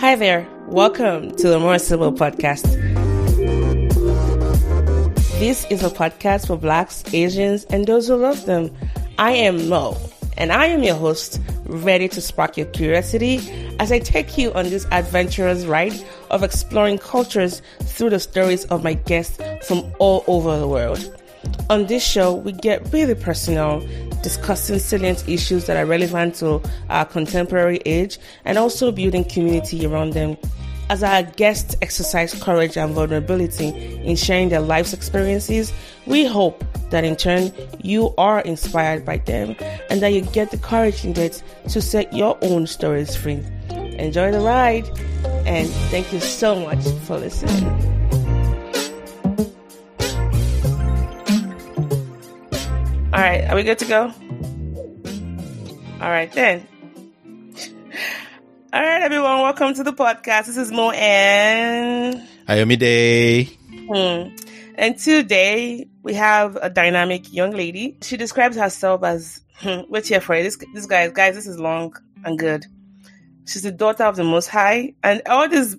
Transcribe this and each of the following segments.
Hi there. Welcome to the More Sibyl Podcast. This is a podcast for Blacks, Asians, and those who love them. I am Mo, and I am your host, ready to spark your curiosity as I take you on this adventurous ride of exploring cultures through the stories of my guests from all over the world. On this show, we get really personal, discussing salient issues that are relevant to our contemporary age and also building community around them. As our guests exercise courage and vulnerability in sharing their life's experiences, we hope that in turn you are inspired by them and that you get the courage needed to set your own stories free. Enjoy the ride and thank you so much for listening. All right, are we good to go? All right, then. All right, everyone, welcome to the podcast. This is Mo and Ayomide. Hmm. And today we have a dynamic young lady. She describes herself as, hmm, wait here for it. This, this guy, guys, this is long and good. She's the daughter of the Most High, and all these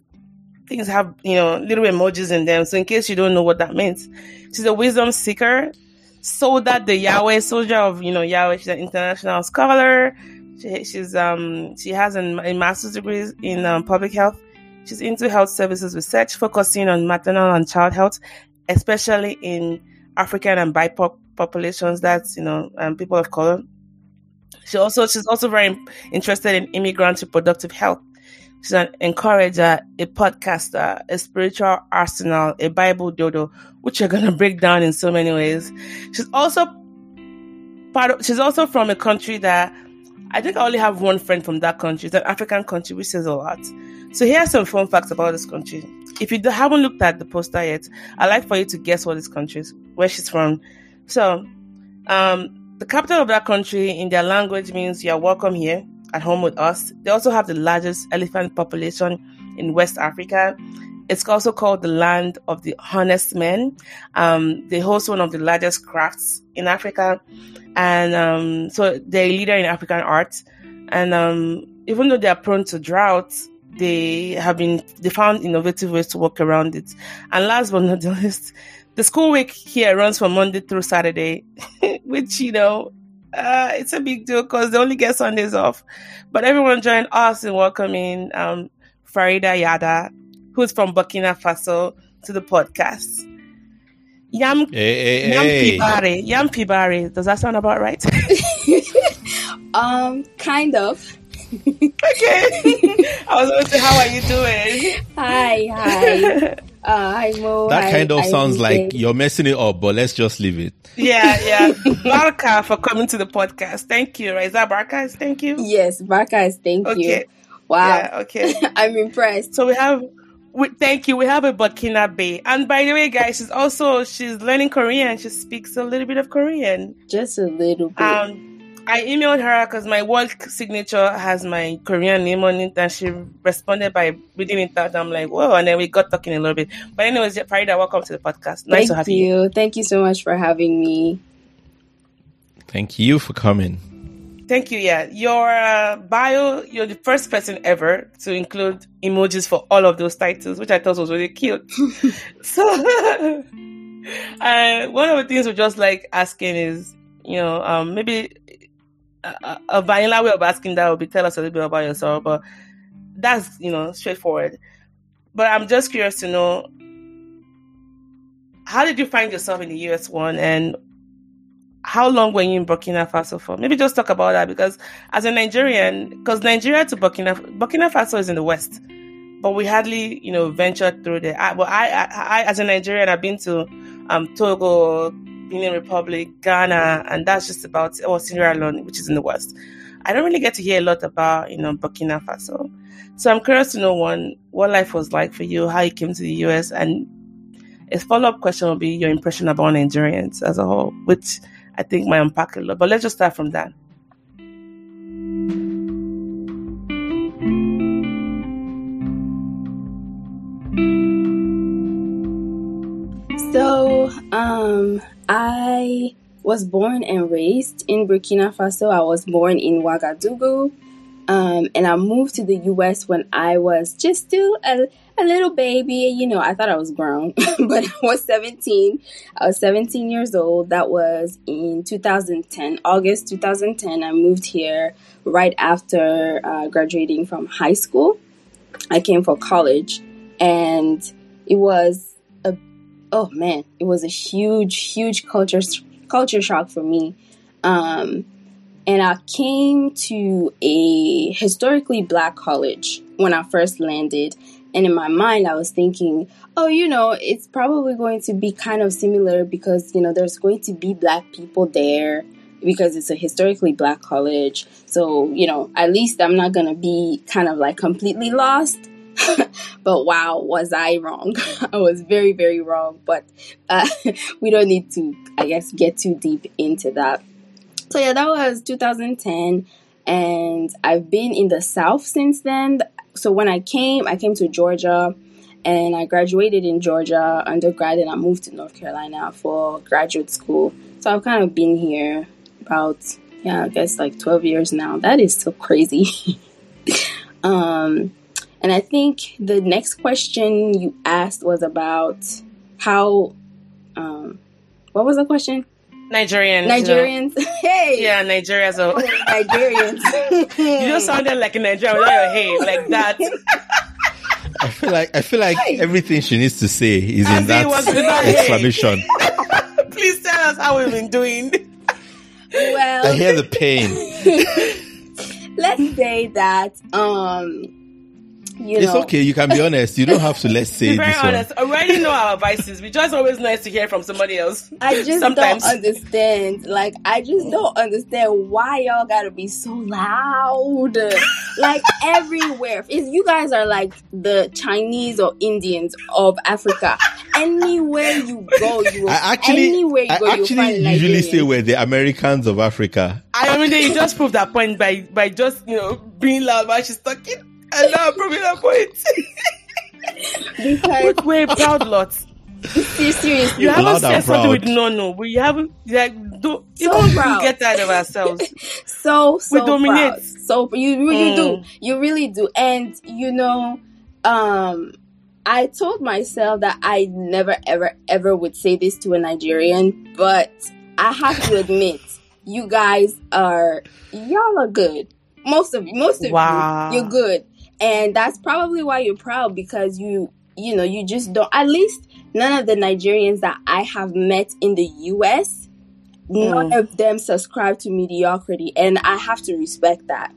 things have, you know, little emojis in them. So in case you don't know what that means, she's a wisdom seeker so that the Yahweh soldier of you know Yahweh. She's an international scholar. She, she's um she has a, master's degree in um, public health. She's into health services research, focusing on maternal and child health, especially in African and BIPOC populations. That's you know um, people of color. She also she's also very interested in immigrant reproductive health. She's an encourager, a podcaster, a spiritual arsenal, a Bible dodo, which you're gonna break down in so many ways. She's also part of, she's also from a country that I think I only have one friend from that country. It's an African country, which says a lot. So here are some fun facts about this country. If you haven't looked at the poster yet, I'd like for you to guess what this country is, where she's from. So, um, the capital of that country in their language means you are welcome here at home with us. They also have the largest elephant population in West Africa. It's also called the land of the honest men. Um, they host one of the largest crafts in Africa. And um, so they're a leader in African art. And um, even though they are prone to drought, they have been, they found innovative ways to work around it. And last but not the least, the school week here runs from Monday through Saturday, which, you know, uh, it's a big deal because they only get Sundays off. But everyone joined us in welcoming um, Farida Yada, who's from Burkina Faso, to the podcast. Yam, Hey, hey, Yam hey. Pibare. Yam Pibare. Does that sound about right? Um, kind of. okay. I was going to say, how are you doing? Hi, hi. Uh, Mo. That hi, kind of hi, sounds Vijay. like you're messing it up, but let's just leave it. yeah, yeah. Barka for coming to the podcast. Thank you. Right? Is that Barka? Thank you. Yes, Barkas, thank Okay. you. Wow. Yeah, okay. I'm impressed. So we have, we, thank you. We have a Burkinabe, and by the way, guys, she's also she's learning Korean. She speaks a little bit of Korean. Just a little bit. Um, I emailed her because my work signature has my Korean name on it, and she responded by reading it out. I'm like, whoa! And then we got talking a little bit. But anyways, Farida, welcome to the podcast. Nice thank to have you. you. Thank you so much for having me. Thank you for coming. Thank you. Yeah, your uh, bio, you're the first person ever to include emojis for all of those titles, which I thought was really cute. so, uh, one of the things we're just like asking is, you know, um, maybe a, a- vanilla way of asking that would be tell us a little bit about yourself, but that's you know straightforward. But I'm just curious to know how did you find yourself in the US one and how long were you in Burkina Faso for? Maybe just talk about that because as a Nigerian, because Nigeria to Burkina Burkina Faso is in the west, but we hardly you know ventured through there. I, well, I, I, I as a Nigerian, I've been to um, Togo, Benin Republic, Ghana, and that's just about or Sierra Leone, which is in the west. I don't really get to hear a lot about you know Burkina Faso, so I'm curious to know one what life was like for you, how you came to the US, and a follow up question will be your impression about Nigerians as a whole, which I think might unpack a lot. But let's just start from that. So, um, I was born and raised in Burkina Faso. I was born in Ouagadougou. Um, and I moved to the US when I was just still a, a little baby. You know, I thought I was grown, but I was 17. I was 17 years old. That was in 2010, August 2010. I moved here right after uh, graduating from high school. I came for college, and it was oh man, it was a huge, huge culture culture shock for me. Um, and I came to a historically black college when I first landed. And in my mind, I was thinking, oh, you know, it's probably going to be kind of similar because, you know, there's going to be black people there because it's a historically black college. So, you know, at least I'm not going to be kind of like completely lost. but wow, was I wrong? I was very, very wrong. But uh, we don't need to, I guess, get too deep into that. So yeah, that was 2010, and I've been in the South since then. So when I came, I came to Georgia, and I graduated in Georgia undergrad, and I moved to North Carolina for graduate school. So I've kind of been here about yeah, I guess like 12 years now. That is so crazy. um, and I think the next question you asked was about how. Um, what was the question? Nigerians. Nigerians. You know? hey. Yeah, Nigerians. So. Nigerians. you just sounded like a Nigerian without your hey, like that. I feel like I feel like everything she needs to say is in that exclamation. Please tell us how we've been doing. Well, I hear the pain. Let's say that um you it's know. okay. You can be honest. You don't have to let's say Be very this honest. one. Already know our vices. We just always nice to hear from somebody else. I just Sometimes. don't understand. Like, I just don't understand why y'all gotta be so loud. like everywhere. If you guys are like the Chinese or Indians of Africa. Anywhere you go, you will. I actually, anywhere you I go, you'll actually find a usually Nigerian. say we're the Americans of Africa. I mean, they just proved that point by by just you know being loud while she's talking, and now proving that point. because We're a proud lot. seriously, You haven't Loud said and something with proud. no no. We haven't like do So even proud. we get out of ourselves. so so dominate. proud. So you really Mm. do. You really do. And you know, um I told myself that I never ever ever would say this to a Nigerian, but I have to admit, you guys are y'all are good. Most of you, most of Wow. you, you're good. And that's probably why you're proud because you you know, you just don't at least none of the Nigerians that I have met in the US none Mm. of them subscribe to mediocrity and i have to respect that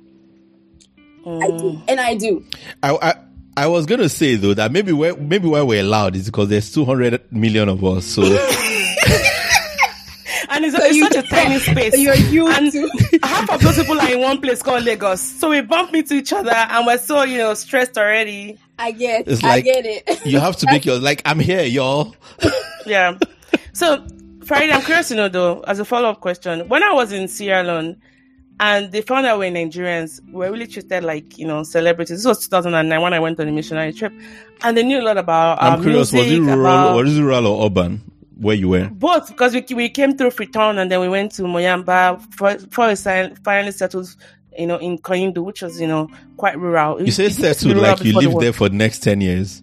i do Mm. and i do I, I I was gonna say though that maybe where maybe why we're loud is because there's 200 million of us. So And it's, it's you- such a tiny space. you're you and half of those people are in one place called Lagos. So we bump into each other and we're so, you know, stressed already. i get It's i like- get it you have to make your like I'm here, y'all. Yeah. So, Farida, I'm curious to know though, as a follow up question, when I was in Sierra Leone and they found out we're Nigerians, we were really treated like, you know, celebrities. This was 2009 when I went on a missionary trip. And they knew a lot about our I'm curious. Was it rural? about Was it rural or urban? Where you were? both because we, we came through Freetown and then we went to Moyamba for, for we finally settled, you know, in Koindu, which was, you know, quite rural. You say It used to be settled like you before the lived there for the next 10 years.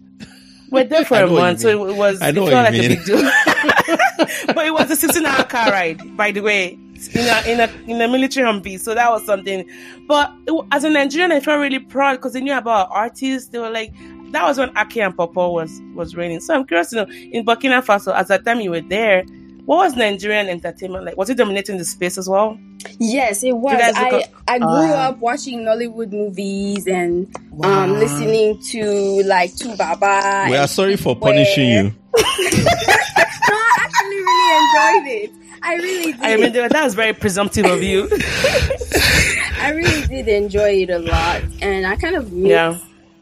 We're there for a know what you month, so it was. I know it what felt you like a mean. big deal. but it was a 16 hour car ride, by the way, in a in a in a military Humvee. So that was something. But it, as a Nigerian, I felt really proud because they knew about artists. They were like, that was when Ake and Popo was was reigning. So I'm curious to know in Burkina Faso, at that time you were there. What was Nigerian entertainment like? Was it dominating the space as well? yes it was guys i up- i grew Ah. up watching nollywood movies and Wow. um listening to like to baba We are sorry for Where- punishing you. no i actually really enjoyed it i really did I mean, that was very presumptive of you. I really did enjoy it a lot, and I kind of miss Yeah.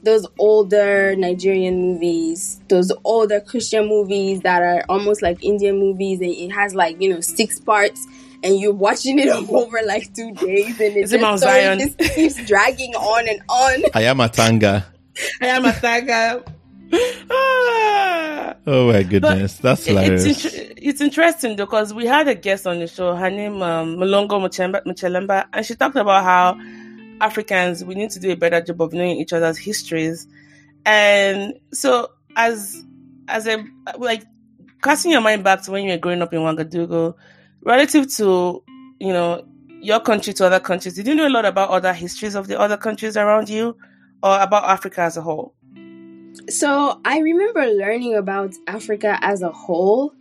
Those older Nigerian movies, those older Christian movies that are almost like Indian movies, and it has like you know six parts, and you're watching it over like two days, and it Is it just, Mount story Zion? just keeps dragging on and on. I am a tanga. I am a tiger. oh my goodness, but that's hilarious. It's, it's interesting because we had a guest on the show. Her name um, Malongo Muchelemba, and she talked about how Africans we need to do a better job of knowing each other's histories. And so, as as a like casting your mind back to when you were growing up in Ouagadougou, relative to you know your country to other countries, did you know a lot about other histories of the other countries around you, or about Africa as a whole? So I remember learning about Africa as a whole.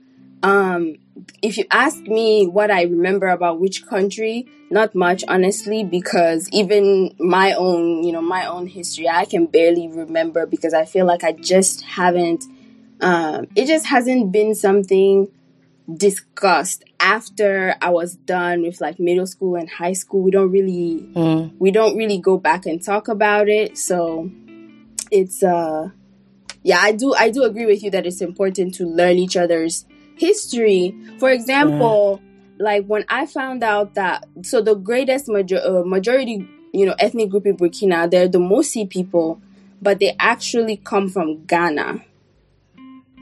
Um, if you ask me what I remember about which country, not much, honestly, because even my own, you know, my own history, I can barely remember because I feel like I just haven't, um, it just hasn't been something discussed after I was done with like middle school and high school. We don't really, mm. we don't really go back and talk about it. So it's, uh, yeah, I do, I do agree with you that it's important to learn each other's history. For example, like when I found out that so the greatest major, uh, majority, you know, ethnic group in Burkina, they're the Mossi people, but they actually come from Ghana.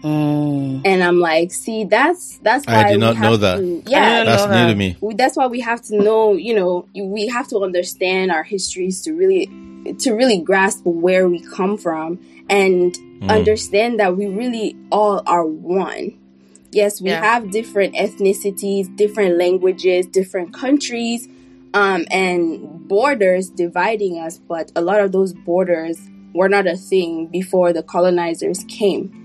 Mm. And I'm like, see, that's that's why I did not know that. To, yeah, that's new to me. That's why we have to know. You know, we have to understand our histories to really to really grasp where we come from and mm. understand that we really all are one. Yes, we yeah. have different ethnicities, different languages, different countries, um, and borders dividing us, but a lot of those borders were not a thing before the colonizers came.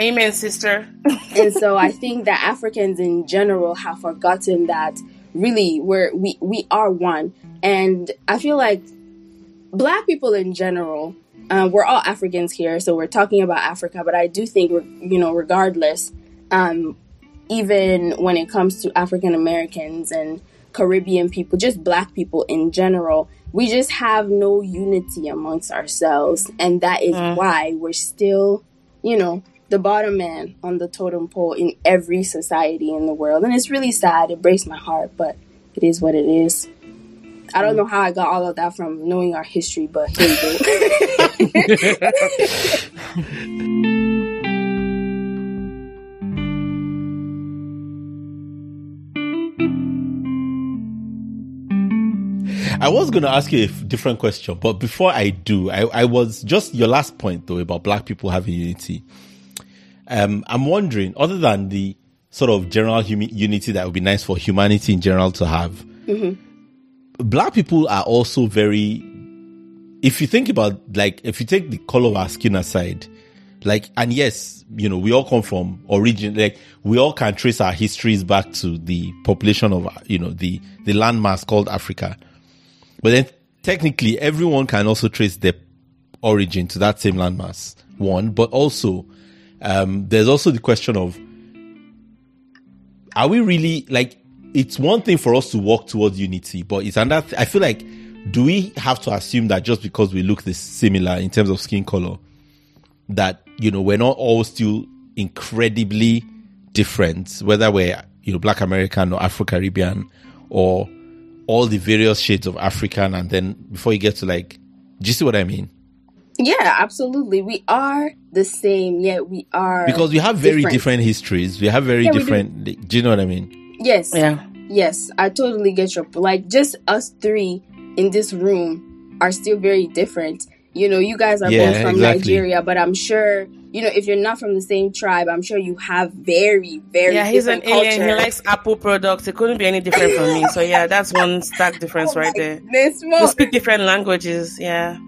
Amen, sister. and so I think that Africans in general have forgotten that really we're we we are one. And I feel like black people in general, uh, we're all Africans here, so we're talking about Africa, but I do think, you know, regardless, um, even when it comes to African Americans and Caribbean people, just black people in general, we just have no unity amongst ourselves. And that is mm. why we're still, you know, the bottom man on the totem pole in every society in the world. And it's really sad. It breaks my heart, but it is what it is. I don't know how I got all of that from knowing our history, but here we go. I was going to ask you a different question, but before I do, I, I was just your last point though about black people having unity. Um, I'm wondering, other than the sort of general unity that would be nice for humanity in general to have, mm-hmm. black people are also very, if you think about, like, if you take the color of our skin aside, like, and yes, you know, we all come from origin, like, we all can trace our histories back to the population of, you know, the, the landmass called Africa. But then technically everyone can also trace their origin to that same landmass. One, but also, um, there's also the question of, are we really like, it's one thing for us to walk towards unity, but it's another, th- I feel like, do we have to assume that just because we look this similar in terms of skin color, that, you know, we're not all still incredibly different, whether we're, you know, black American or Afro Caribbean or all the various shades of African, and then before you get to like, do you see what I mean? Yeah, absolutely. We are the same, yet we are because we have very different, different histories. We have very yeah, different. Do. do you know what I mean? Yes. Yeah. Yes, I totally get your point. like. Just us three in this room are still very different. You know, you guys are yeah, both from exactly. Nigeria, but I'm sure you know, if you're not from the same tribe, I'm sure you have very, very yeah. He's an culture. alien. He likes Apple products. It couldn't be any different from me. So yeah, that's one stark oh difference oh right there. We speak different languages. Yeah,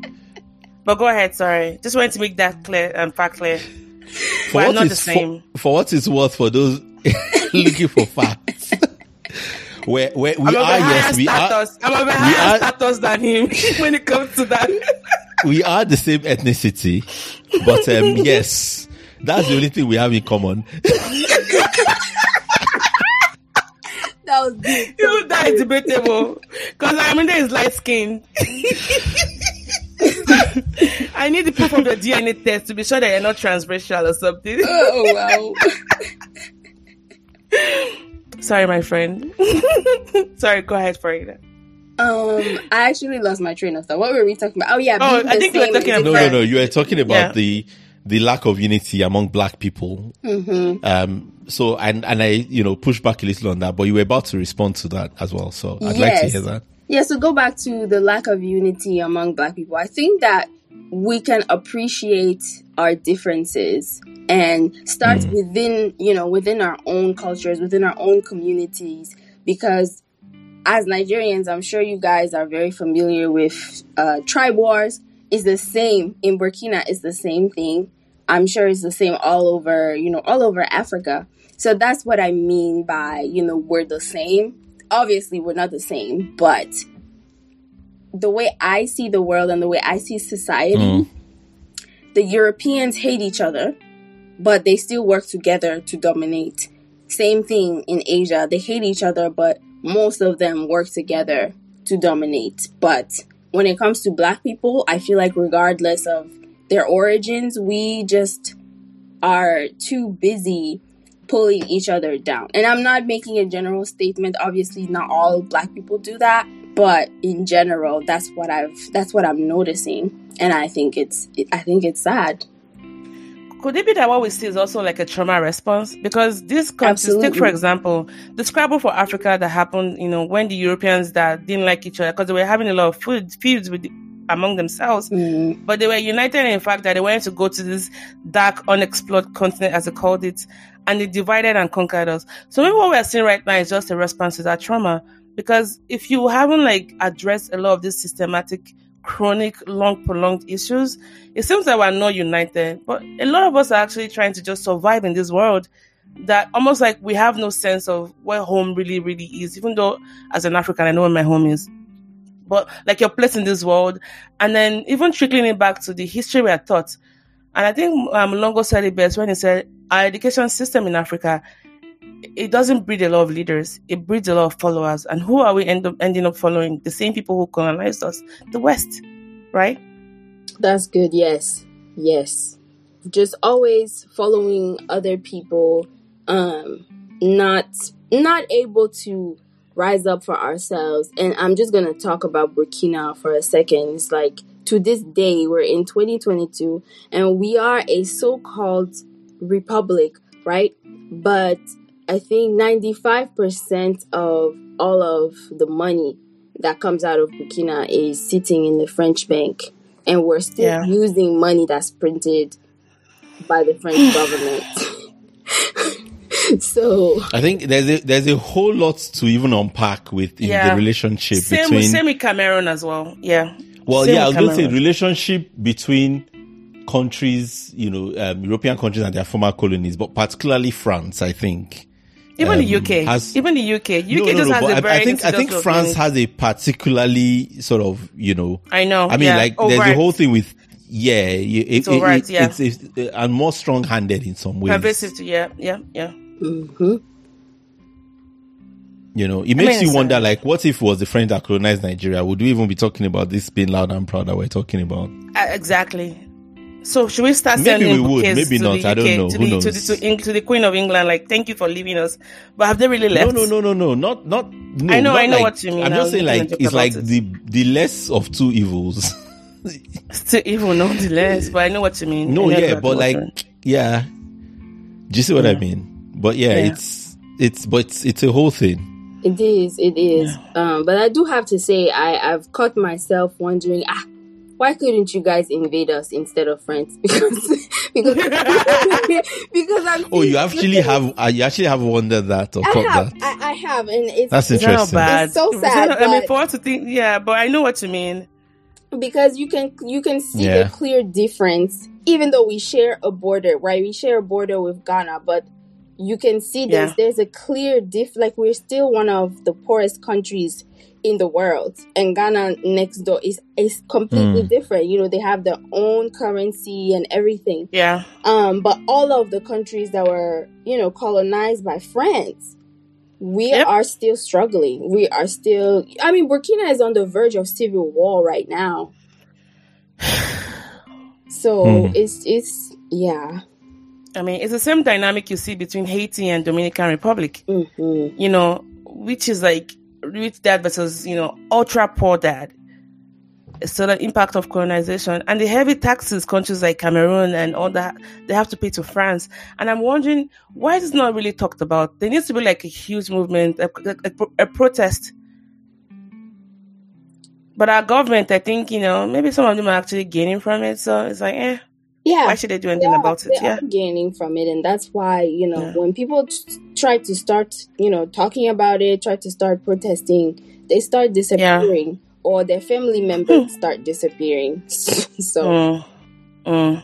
but go ahead. Sorry, just wanted to make that clear and fact clear. For what not the same. For, for what it's worth, for those looking for facts. where, where we I'm are, yes, we status. are. I'm a higher status than him when it comes to that we are the same ethnicity, but um, yes, that's the only thing we have in common. that was deep. You that is debatable because Amanda is light skinned. I need the proof of the DNA test to be sure that you're not transracial or something. Oh wow. Sorry, my friend. Sorry, go ahead, Farida. Um, I actually lost my train of thought. What were we talking about? Oh yeah. Oh, I think you were talking about. No, no, no. You were talking about yeah. the the lack of unity among black people. Mm-hmm. Um, so, and, and I, you know, push back a little on that, but you were about to respond to that as well. So I'd like to hear that. Yeah, so go back to the lack of unity among black people. I think that we can appreciate our differences and start within, you know, within our own cultures, within our own communities, because as Nigerians, I'm sure you guys are very familiar with uh, tribe wars. Is the same in Burkina. Is the same thing. I'm sure it's the same all over, you know, all over Africa. So that's what I mean by, you know, we're the same. Obviously, we're not the same, but the way I see the world and the way I see society, the Europeans hate each other, but they still work together to dominate. Same thing in Asia. They hate each other, but most of them work together to dominate. But when it comes to black people, I feel like regardless of their origins, we just are too busy pulling each other down. And I'm not making a general statement. Obviously, not all black people do that, but in general, that's what I've that's what I'm noticing, and I think it's I think it's sad. Could it be that what we see is also like a trauma response? Because this countries, take for example, the Scramble for Africa that happened, you know, when the Europeans that didn't like each other because they were having a lot of food feuds with among themselves, Mm, but they were united in fact that they wanted to go to this dark, unexplored continent, as they called it, and they divided and conquered us. So maybe what we're seeing right now is just a response to that trauma. Because if you haven't like addressed a lot of these systematic, chronic, long, prolonged issues, it seems that we're not united. But a lot of us are actually trying to just survive in this world that almost like we have no sense of where home really, really is, even though as an African, I know where my home is. But like your place in this world, and then even trickling it back to the history we are taught. And I think um, Longo said it best when he said our education system in Africa, it doesn't breed a lot of leaders. It breeds a lot of followers. And who are we end up ending up following? The same people who colonized us, the West, right? that's good. Yes, yes. Just always following other people, um, not not able to rise up for ourselves. And I'm just gonna talk about Burkina for a second. It's like to this day, we're in 2022, and we are a so-called republic, right? But I think 95% of all of the money that comes out of Burkina is sitting in the French bank. And we're still Yeah. using money that's printed by the French government. so, I think there's a there's a whole lot to even unpack with in Yeah. the relationship Same, between. same with Cameroon as well. Yeah. well, Same yeah, I was with going to say relationship between countries, you know, um, European countries and their former colonies, but particularly France. I think. Even the um, UK. has- Even the UK. UK no, no, just no, has a a I, very I think I think France has a particularly sort of you know. I know. I mean, yeah, like there's a overt, whole thing with yeah, you- it, it, overt, it- yeah. it's, it's uh, and more strong-handed in some ways. pervasive. To, yeah, yeah, yeah. hmm You know, it makes mean, you wonder, sorry. like, what if it was the French that colonized Nigeria? Would we even be talking about this being loud and proud that we're talking about? Uh, exactly. So should we start Maybe sending we would, bouquets maybe to not, the I don't know, to who the, to the to, Eng- to the Queen of England? Like, thank you for leaving us. But have they really left? no, no, no, no, no. not, not. No, I know, not I know like- what you mean. I'm I just saying, like, it's like it. the the less of two evils. Still evil, nonetheless. But I know what you mean. no, yeah, but like, you mean. yeah. Do you see what I mean? But yeah, Yeah. it's it's but it's, it's a whole thing. It is, it is. Um, but I do have to say, I, I've caught myself wondering, ah, why couldn't you guys invade us instead of France? Because, because, because I'm. Oh, you actually have uh, you actually have wondered that or I thought have, that. I, I have, and it's That's It's not interesting. bad. It's so It's sad, not- I mean, but- for us to think, yeah, but I know what you mean. because you can you can see Yeah. the clear difference even though we share a border right we share a border with ghana but you can see there's Yeah. there's a clear diff like we're still one of the poorest countries in the world and ghana next door is is completely Mm. different you know they have their own currency and everything Yeah, um but all of the countries that were you know colonized by france we Yep. are still struggling we are still i mean burkina is on the verge of civil war right now so Hmm. it's it's yeah I mean, it's the same dynamic you see between Haiti and Dominican Republic. hmm You know, which is like rich dad versus you know ultra poor dad. so the impact of colonization and the heavy taxes countries like Cameroon and all that they have to pay to France. And I'm wondering why is not really talked about? There needs to be like a huge movement, a, a, a protest. But our government, I think, you know, maybe some of them are actually gaining from it. So it's like, eh, yeah why should they do anything they about it yeah gaining from it and that's why you know Yeah. when people t- try to start you know talking about it try to start protesting they start disappearing or their family members start disappearing so Mm, mm.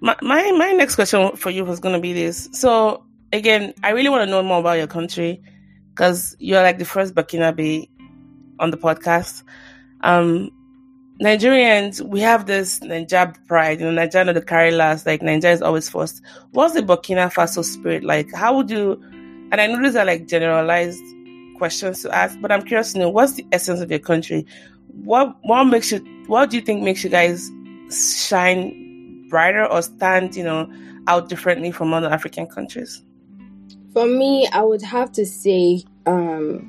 My, my my next question for you was gonna be this. So again, I really want to know more about your country because you're like the first Burkinabe on the podcast. Um, Nigerians, we have this Naija pride, you know, know the carry last, like Nigeria is always first. What's the Burkina Faso spirit like? How would you? And I know these are like generalized questions to ask, but I'm curious to know what's the essence of your country. What what makes you? What do you think makes you guys shine brighter or stand, you know, out differently from other African countries? for me i would have to say um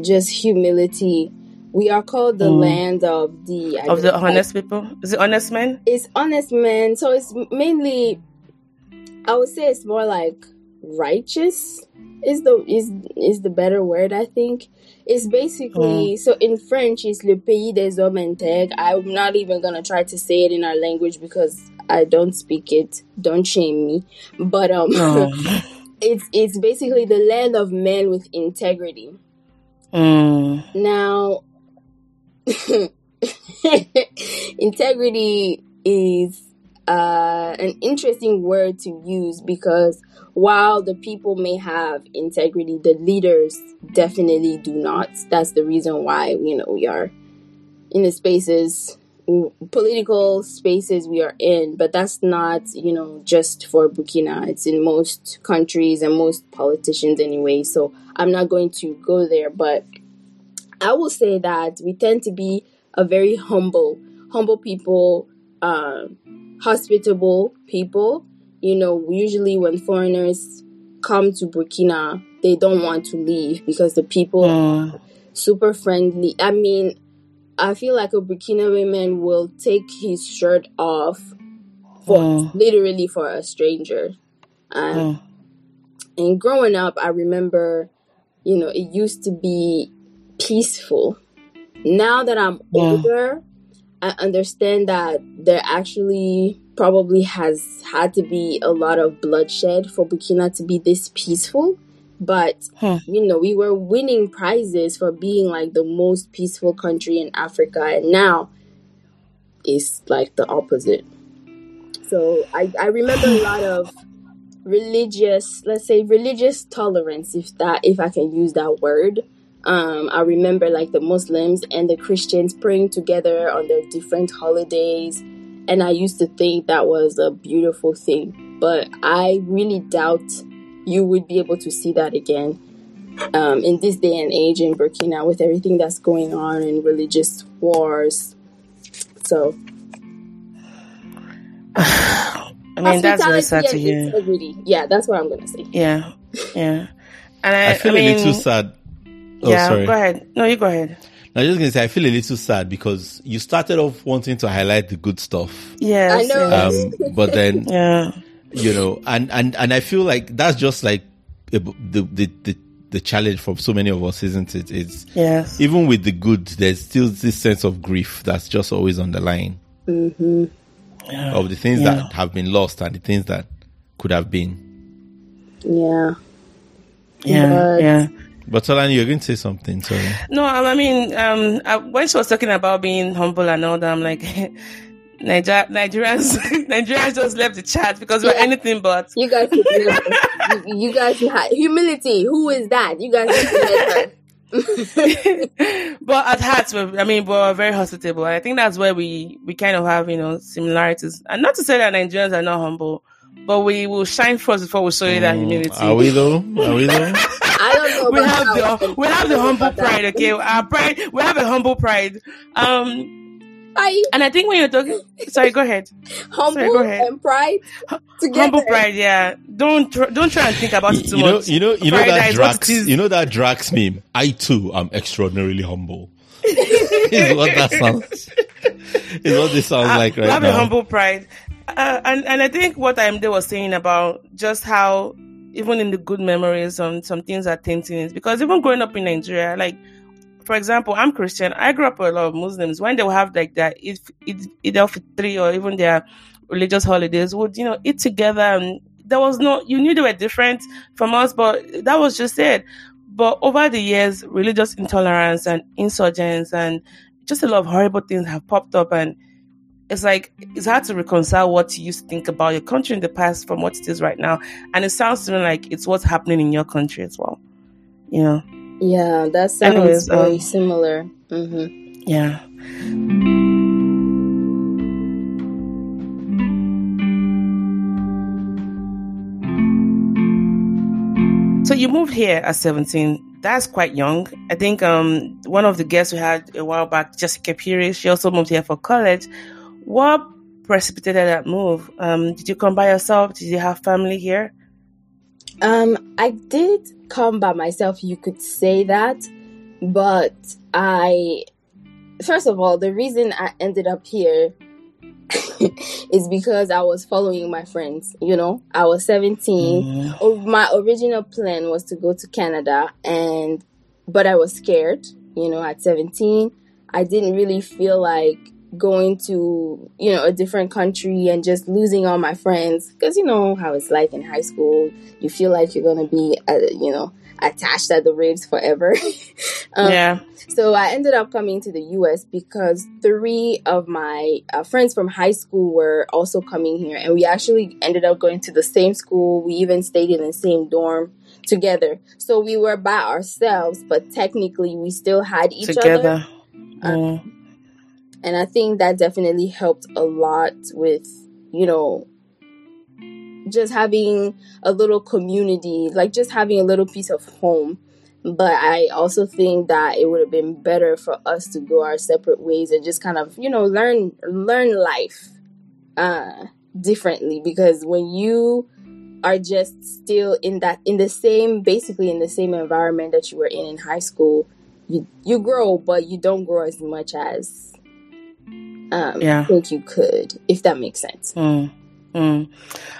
just humility we are called the Mm. land of the Of the honest people, is it honest men? it's honest men. so it's mainly i would say it's more like righteous is the is is the better word i think it's basically so in french it's le pays des hommes intègres i'm not even gonna try to say it in our language because i don't speak it don't shame me but um No. it's it's basically the land of men with integrity mm. now, integrity is uh, an interesting word to use because while the people may have integrity, the leaders definitely do not. That's the reason why you know we are in the spaces, political spaces we are in. But that's not you know just for Burkina. It's in most countries and most politicians anyway. So I'm not going to go there, but I will say that we tend to be a very humble, humble people, um, hospitable people. You know, usually when foreigners come to Burkina, they don't want to leave because the people are Mm. super friendly. I mean, I feel like a Burkinabe man will take his shirt off for Mm. literally for a stranger. And Mm. and growing up, I remember, you know, it used to be peaceful. Now that I'm Yeah. older, I understand that there actually probably has had to be a lot of bloodshed for Burkina to be this peaceful. But, Hmm. you know, we were winning prizes for being like the most peaceful country in Africa. And now it's like the opposite. So I, I remember a lot of religious let's say religious tolerance if that if i can use that word um i remember like the muslims and the christians praying together on their different holidays and i used to think that was a beautiful thing but i really doubt you would be able to see that again um, in this day and age in burkina with everything that's going on in religious wars so I mean, that's really sad to hospitality and hear. integrity. yeah that's what i'm gonna say Yeah, yeah. And I, I feel mean, a little sad. Oh, yeah, sorry. go ahead. No, you go ahead. I was just gonna say I feel a little sad because you started off wanting to highlight the good stuff, Yes, I know. um, but then yeah, you know, and and and I feel like that's just like the the the the challenge for so many of us, isn't it? It's yes. even with the good, there's still this sense of grief that's just always on the line yeah. of the things Yeah. that have been lost and the things that could have been. yeah yeah, but- yeah. But Solani, you're going to say something. Sorry. No, I mean, um, I, when she was talking about being humble and all that, I'm like, Niger- Nigerians, Nigerians just left the chat because we're anything but. You guys, you, you guys, had humility. Who is that? You guys need to let her. but at heart, we're, I mean, we're very hospitable. I think that's where we we kind of have you know similarities. And not to say that Nigerians are not humble, but we will shine first before we show you that humility. Mm, Are we though? Are we though? I don't know. we have the we have the I don't know humble pride. Okay, our pride. We have a humble pride. Um, I and I think when you're talking, sorry, go ahead. humble Sorry, go ahead. and pride together. Humble pride, yeah. Don't tr- don't try and think about it too you know, much. you know, you know Pride that is what Drax, you know that Drax meme. I too am extraordinarily humble. is what that sounds. is what this sounds like right have now. a humble pride, uh, and and I think what I'm there was saying about just how even in the good memories, some some things are tainting it because even growing up in Nigeria, like for example, I'm Christian. I grew up with a lot of Muslims. When they will have like their Eid, Eid, Eid al-Fitr or even their religious holidays, would you know eat together and there was no you knew they were different from us, but that was just it. But over the years, religious intolerance and insurgents and just a lot of horrible things have popped up and it's like it's hard to reconcile what you used to think about your country in the past from what it is right now. And it sounds to me like it's what's happening in your country as well. You know? Yeah, that sounds Anyways, very um, similar. hmm Yeah. So you moved here at 17. That's quite young. I think um one of the guests we had a while back, Jessica Piri, she also moved here for college. What precipitated that move? Um, did you come by yourself? Did you have family here? Um, I did come by myself, you could say that, but I, first of all, the reason I ended up here is because I was following my friends. You know, I was 17. Mm. My original plan was to go to Canada, and but I was scared. You know, at 17, I didn't really feel like going to you know a different country and just losing all my friends because you know how it's like in high school you feel like you're gonna be uh, you know attached at the ribs forever um, yeah. so I ended up coming to the US because three of my uh, friends from high school were also coming here. And we actually ended up going to the same school. We even stayed in the same dorm together. So we were by ourselves, but technically we still had each other. Together. And I think that definitely helped a lot with, you know, just having a little community, like just having a little piece of home. But I also think that it would have been better for us to go our separate ways and just kind of, you know, learn learn life uh differently because when you are just still in that in the same basically in the same environment that you were in in high school, you you grow but you don't grow as much as um Yeah. I think you could, if that makes sense. Mm. Mm.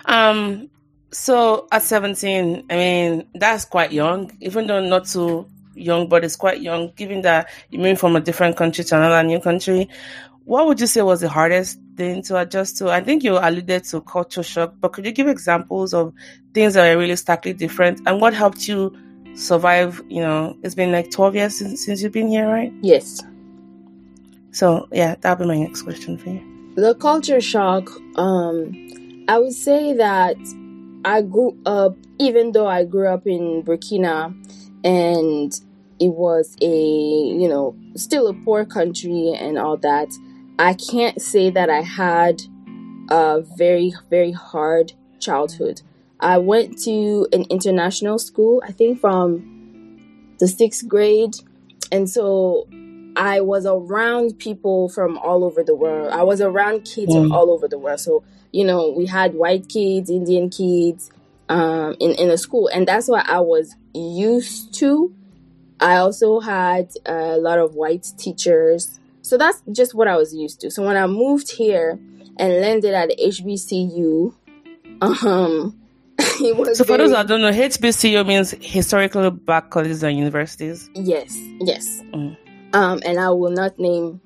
Um, so at 17, I mean, that's quite young, even though not too young, but it's quite young, given that you moved from a different country to another new country. What would you say was the hardest thing to adjust to? I think you alluded to culture shock, but could you give examples of things that are really starkly different and what helped you survive? You know, it's been like 12 years since, since you've been here, right? Yes. So, yeah, that'll be my next question for you. The culture shock, um, I would say that I grew up, even though I grew up in Burkina and it was a, you know, still a poor country and all that, I can't say that I had a very, very hard childhood. I went to an international school, I think from the sixth grade. And so I was around people from all over the world. I was around kids from Mm. all over the world. So, you know, we had white kids, Indian kids um, in, in a school. And that's what I was used to. I also had a lot of white teachers. So that's just what I was used to. So when I moved here and landed at HBCU, um, it was So, for those that don't know, HBCU means historical black colleges and universities. Yes, yes. Mm. Um, and I will not name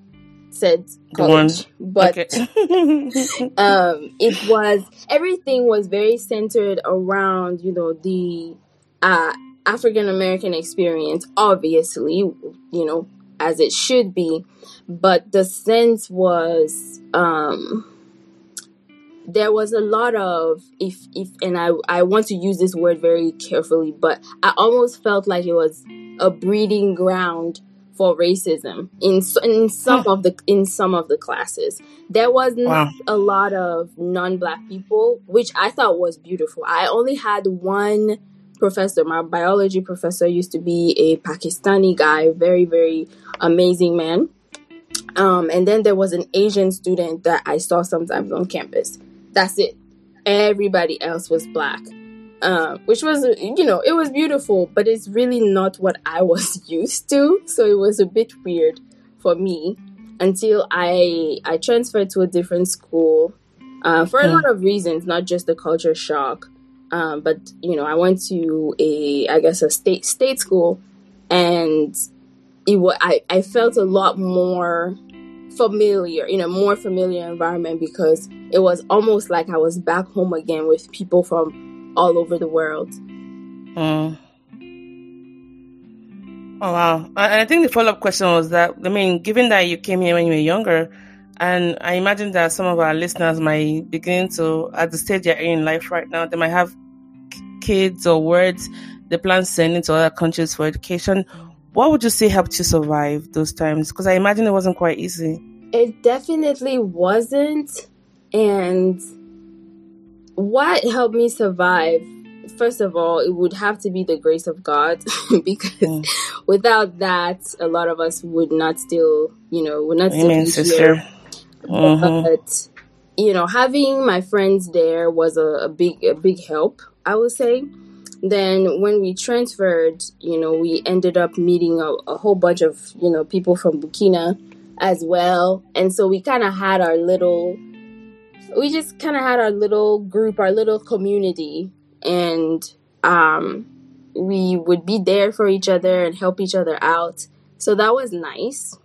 said college, but okay. um, it was everything was very centered around you know the uh, African American experience, obviously, you know as it should be, but the sense was um, there was a lot of if if and I I want to use this word very carefully, but I almost felt like it was a breeding ground for racism in in some of the in some of the classes. There was not Wow. a lot of non-black people, which I thought was beautiful. I only had one professor. My biology professor used to be a Pakistani guy, very very amazing man. Um, and then there was an Asian student that I saw sometimes on campus. That's it. Everybody else was black, uh, which was, you know, it was beautiful, but it's really not what I was used to. So it was a bit weird for me. until I I transferred to a different school uh, for a lot of reasons, not just the culture shock. Um, but you know, I went to a I guess a state state school, and it was I I felt a lot more familiar in a more familiar environment because it was almost like I was back home again with people from all over the world. Mm. Oh wow! And I think the follow up question was that I mean, given that you came here when you were younger, and I imagine that some of our listeners might begin to, at the stage they're in life right now, they might have kids or words they plan sending to other countries for education. What would you say helped you survive those times? Because I imagine it wasn't quite easy. It definitely wasn't. And what helped me survive, first of all, it would have to be the grace of God because mm. without that, a lot of us would not still, you know, would not Amen, still be sister. here. Mm-hmm. But you know, having my friends there was a, a big a big help, I would say. Then when we transferred, you know, we ended up meeting a, a whole bunch of, you know, people from Burkina as well. And so we kind of had our little we just kind of had our little group, our little community and um we would be there for each other and help each other out. So that was nice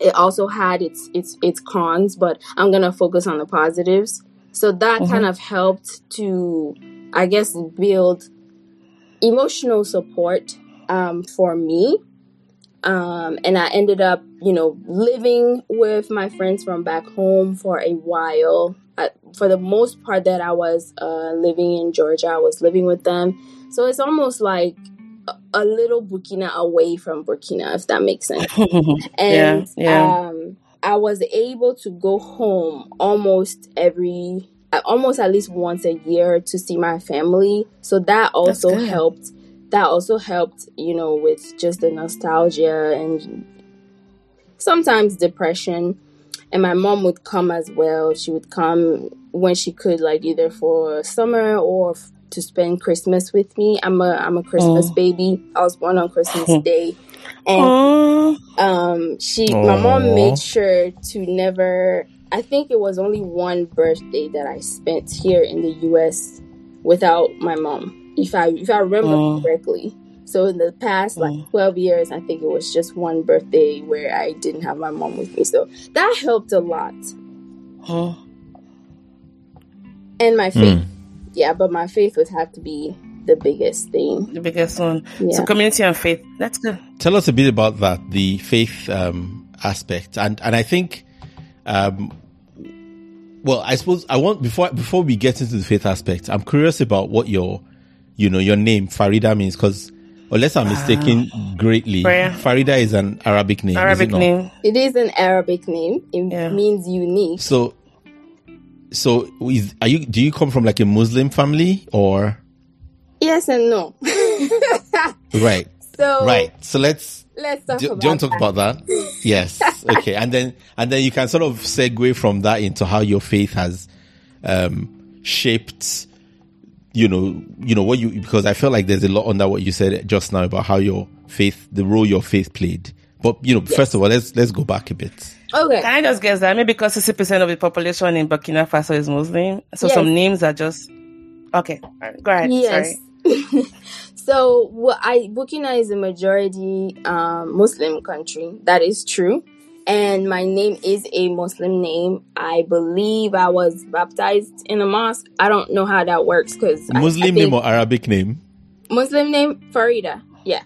it also had its its its cons, but I'm gonna focus on the positives. So that mm-hmm. kind of helped to, I guess, build emotional support um, for me. Um, and I ended up, you know, living with my friends from back home for a while. I, for the most part that I was uh, living in Georgia, I was living with them. So it's almost like a little Burkina away from Burkina, if that makes sense. and yeah, yeah. Um, I was able to go home almost every, uh, almost at least once a year to see my family. So that also helped. That also helped, you know, with just the nostalgia and sometimes depression. And my mom would come as well. She would come when she could, like either for summer or to spend Christmas with me. I'm a I'm a Christmas oh. baby. I was born on Christmas mm. Day. And mm. um she Aww. my mom made sure to never I think it was only one birthday that I spent here in the US without my mom. If I if I remember correctly. So in the past like 12 years, I think it was just one birthday where I didn't have my mom with me. So that helped a lot. Huh. And my faith. Mm yeah, but my faith would have to be the biggest thing. The biggest one. Yeah. So community and faith. That's good. Tell us a bit about that, the faith um, aspect, and and I think, um, well, I suppose I want before before we get into the faith aspect, I'm curious about what your, you know, your name Farida means because. Unless I'm mistaken uh, greatly, Farida is an Arabic name. Arabic it name. It is an Arabic name. It yeah. means unique. So so is, are you do you come from like a muslim family or yes and no right so right so let's let's talk do, about do you want to talk about that yes okay and then and then you can sort of segue from that into how your faith has um shaped you know you know what you because i feel like there's a lot under what you said just now about how your faith the role your faith played but you know yes. first of all let's let's go back a bit Okay. Can I just guess that maybe because sixty percent of the population in Burkina Faso is Muslim, so yes. some names are just okay. Right, go ahead. Yes. so well, I Burkina is a majority um, Muslim country. That is true, and my name is a Muslim name. I believe I was baptized in a mosque. I don't know how that works because Muslim I, I name or Arabic name. Muslim name Farida. Yeah.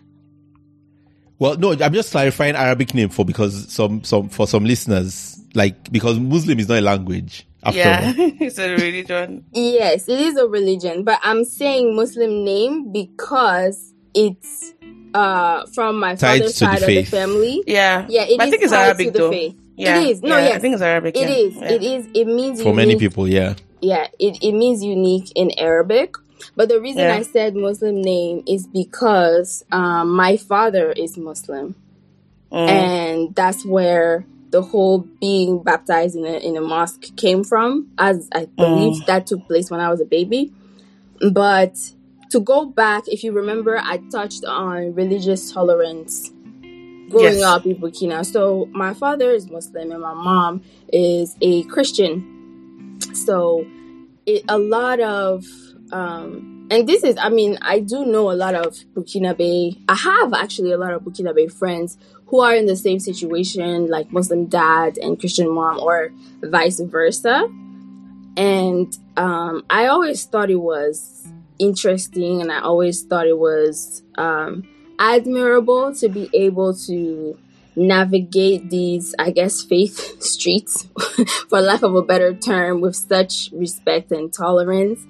Well, no, I'm just clarifying Arabic name for because some some for some listeners, like because Muslim is not a language. yeah, it's a religion. yes, it is a religion, but I'm saying Muslim name because it's uh from my Tied father's side of the family. Yeah, yeah. It I think it's Arabic though. Faith. Yeah, it is. No, yeah, yes, I think it's Arabic. It yeah. is. Yeah. It is. It means for unique. many people. Yeah. Yeah, it, it means unique in Arabic. But the reason yeah. I said Muslim name is because um, my father is Muslim. Mm. And that's where the whole being baptized in a, in a mosque came from, as I believe mm. that took place when I was a baby. But to go back, if you remember, I touched on religious tolerance growing Yes. up in Burkina. So my father is Muslim and my mom is a Christian. So it, a lot of um, and this is I mean I do know a lot of Burkinabe. I have actually a lot of Burkinabe friends who are in the same situation like Muslim dad and Christian mom or vice versa. And um, I always thought it was interesting and I always thought it was um, admirable to be able to navigate these, I guess, faith streets, for lack of a better term, with such respect and tolerance.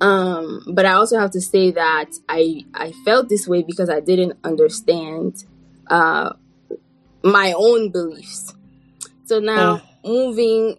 Um, but I also have to say that I I felt this way because I didn't understand uh, my own beliefs. So now moving,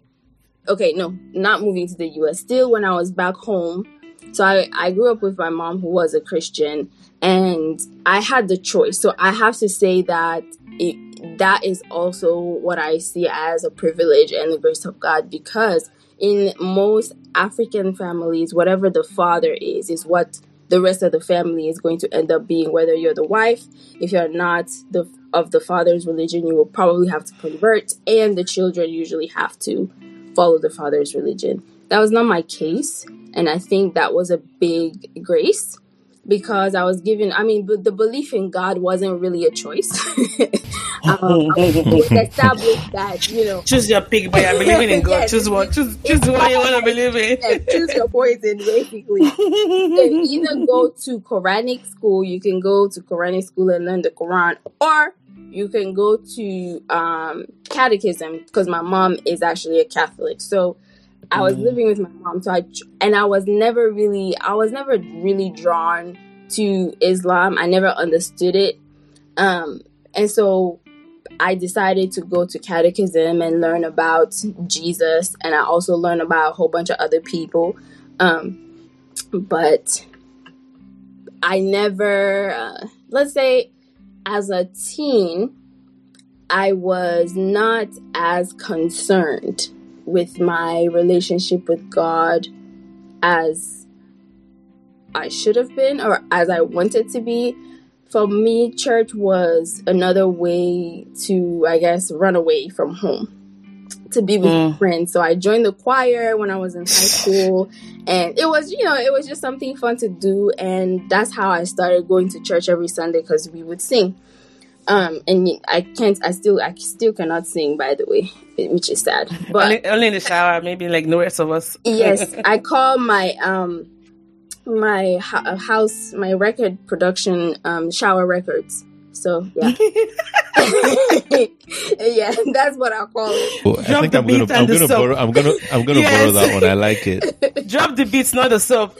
okay, no, not moving to the U.S. Still, when I was back home, so I, I grew up with my mom who was a Christian, and I had the choice. So I have to say that it, that is also what I see as a privilege and the grace of God because in most African families, whatever the father is, is what the rest of the family is going to end up being. Whether you're the wife, if you're not the of the father's religion, you will probably have to convert, and the children usually have to follow the father's religion. That was not my case, and I think that was a big grace because I was given. I mean, but the belief in God wasn't really a choice. um, it established that you know Choose your pick, but you're believing in God. Yes, choose one. it's- Choose, choose the one you want to believe in. yeah, choose your poison basically. You can either go to Quranic school, you can go to Quranic school and learn the Quran, or you can go to um, catechism because my mom is actually a Catholic. So I was living with my mom, so I and I was never really, I was never really drawn to Islam. I never understood it, um, and so I decided to go to catechism and learn about Jesus, and I also learned about a whole bunch of other people. Um, but I never, uh, let's say, as a teen, I was not as concerned with my relationship with God as I should have been or as I wanted to be. For me, church was another way to, I guess, run away from home to be with Mm. friends. So I joined the choir when I was in high school and it was, you know, it was just something fun to do and that's how I started going to church every Sunday cuz we would sing. Um and I can't I still I still cannot sing by the way, which is sad. But only, only in the shower, maybe like the rest of us. yes, I call my um my ho- house my record production um shower records. So yeah, yeah, that's what I call it. Oh, I Drop think the I'm gonna, I'm the gonna soap. borrow, I'm gonna, I'm gonna Yes. borrow that one. I like it. Drop the beats, not the soap.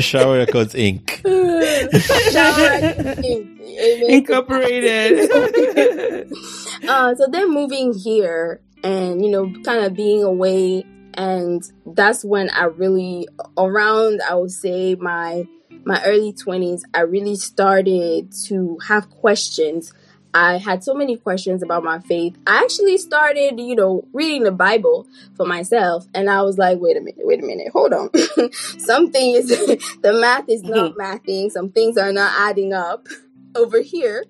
Shower Records Inc. Shower records. Amen. Incorporated. uh, so then moving here and you know kind of being away and that's when i really around i would say my my early 20s i really started to have questions i had so many questions about my faith. I actually started you know reading the bible for myself and i was like wait a minute wait a minute hold on. Something is the math is not mathing. Some things are not adding up over here.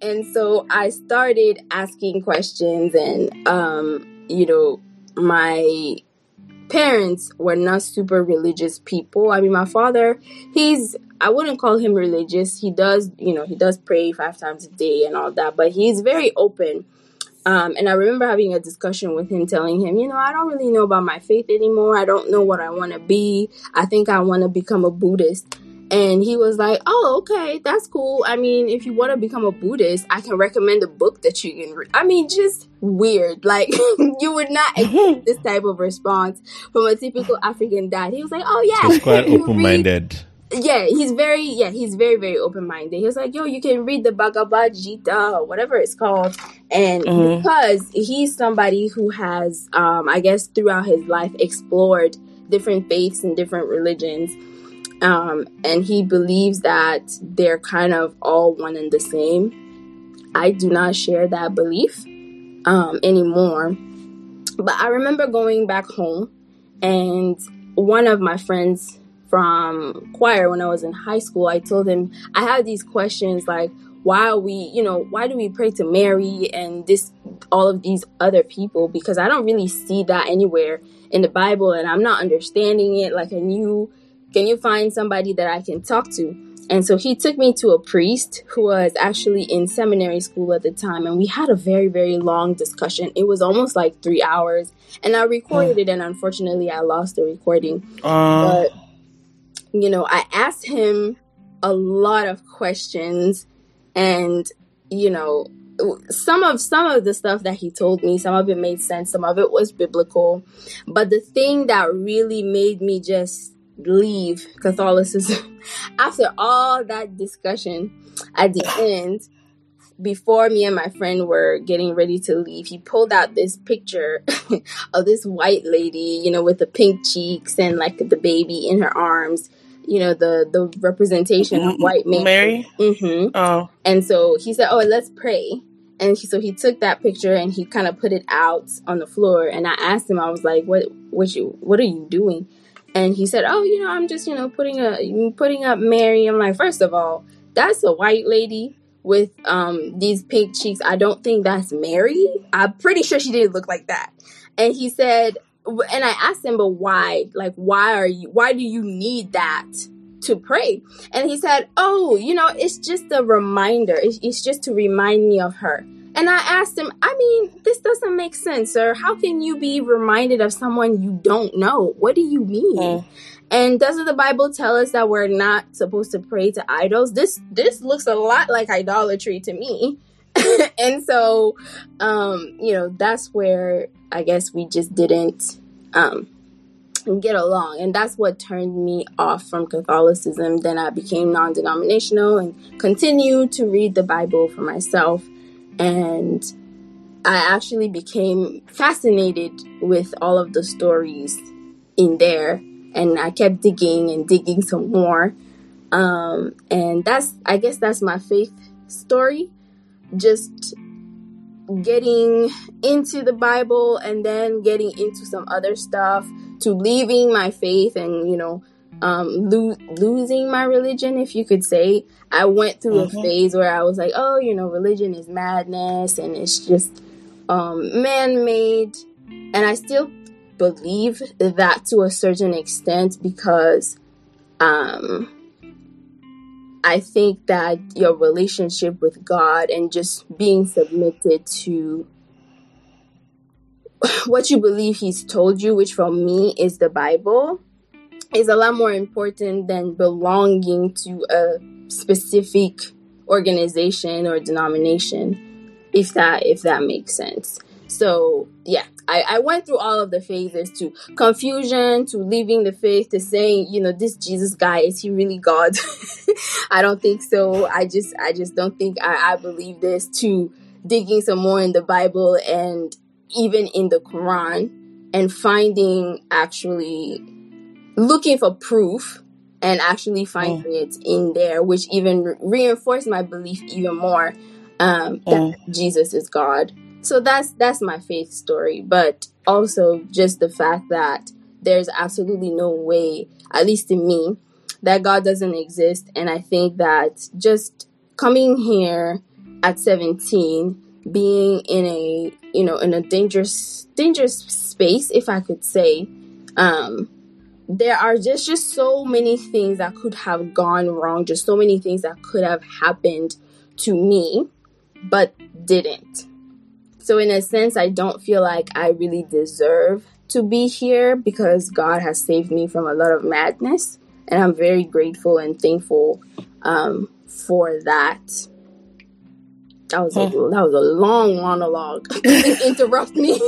And so I started asking questions, and um, you know, my parents were not super religious people. I mean, my father, he's I wouldn't call him religious. He does, you know, he does pray five times a day and all that, but he's very open. Um, and I remember having a discussion with him, telling him, you know, I don't really know about my faith anymore. I don't know what I want to be. I think I want to become a Buddhist. And he was like, "Oh, okay, that's cool. I mean, if you want to become a Buddhist, I can recommend a book that you can read." I mean, just weird. Like you would not expect this type of response from a typical African dad. He was like, "Oh yeah, He's quite open-minded. Yeah, he's very yeah, he's very very open minded. He was like, "Yo, you can read the Bhagavad Gita, or whatever it's called," and Mhm. because he's somebody who has, um, I guess, throughout his life explored different faiths and different religions, um, and he believes that they're kind of all one and the same. I do not share that belief um, anymore, but I remember going back home, and one of my friends from choir when I was in high school, I told him I had these questions like, why are we, you know, why do we pray to Mary and this, all of these other people? Because I don't really see that anywhere in the Bible and I'm not understanding it. Like, can you, can you find somebody that I can talk to? And so he took me to a priest who was actually in seminary school at the time. And we had a very, very long discussion. It was almost like three hours. And I recorded it, and unfortunately, I lost the recording. Uh, But, you know, I asked him a lot of questions. And, you know, some of some of the stuff that he told me some of it made sense some of it was biblical but the thing that really made me just leave Catholicism after all that discussion at the end before me and my friend were getting ready to leave he pulled out this picture of this white lady you know with the pink cheeks and like the baby in her arms you know the the representation of white men Mary? hmm Oh. and so he said, "Oh, let's pray." And he, so he took that picture and he kind of put it out on the floor. And I asked him, I was like, "What? What you? What are you doing?" And he said, "Oh, you know, I'm just you know putting a putting up Mary." I'm like, first of all, that's a white lady with um these pink cheeks. I don't think that's Mary. I'm pretty sure she didn't look like that. And he said, and I asked him, but why? Like, why are you? Why do you need that? to pray. And he said, Oh, you know, it's just a reminder. It's, it's just to remind me of her. And I asked him, I mean, this doesn't make sense, sir. How can you be reminded of someone you don't know? What do you mean? Mm. And doesn't the Bible tell us that we're not supposed to pray to idols? This this looks a lot like idolatry to me. and so um, you know, that's where I guess we just didn't um get along. And that's what turned me off from catholicism. Then i became non-denominational and continued to read the bible for myself. And i actually became fascinated with all of the stories in there. And i kept digging and digging some more. Um, and that's i guess that's my faith story. Just getting into the bible and then getting into some other stuff to leaving my faith and you know um lo- losing my religion if you could say i went through Mhm. a phase where i was like oh you know religion is madness and it's just um man-made and i still believe that to a certain extent because um I think that your relationship with God and just being submitted to what you believe He's told you, which for me is the Bible, is a lot more important than belonging to a specific organization or denomination, if that if that makes sense. So yeah, I, I went through all of the phases to confusion, to leaving the faith, to saying, you know, this Jesus guy, is he really God? I don't think so. I just I just don't think I, I believe this to digging some more in the Bible and even in the Quran and finding actually looking for proof and actually finding it in there, which even reinforced my belief even more um, that Jesus is God. So that's that's my faith story, but also just the fact that there's absolutely no way, at least in me, that God doesn't exist. And I think that just coming here at 17, being in a you know in a dangerous dangerous space, if I could say, um, there are just just so many things that could have gone wrong, just so many things that could have happened to me, but didn't. So in a sense, I don't feel like I really deserve to be here because God has saved me from a lot of madness, and I'm very grateful and thankful um, for that. That was a, that was a long monologue. Interrupt me.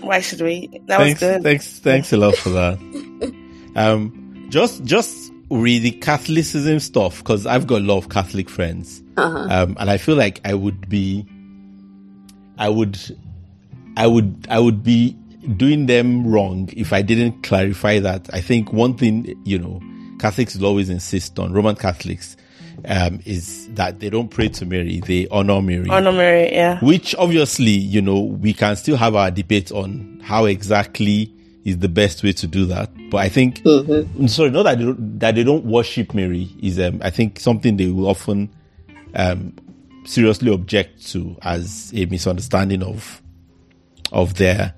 Why should we? That was thanks, good. thanks, thanks a lot for that. Um, just, just read the Catholicism stuff because I've got a lot of Catholic friends, uh-huh. um, and I feel like I would be, I would, I would, I would be doing them wrong if I didn't clarify that. I think one thing, you know, Catholics will always insist on Roman Catholics um, is that they don't pray to Mary; they honor Mary. Honor Mary, yeah. Which obviously, you know, we can still have our debate on how exactly is the best way to do that. But I think, mm-hmm. sorry, not that they don't, that they don't worship Mary is, um, I think something they will often, um, seriously object to as a misunderstanding of, of their,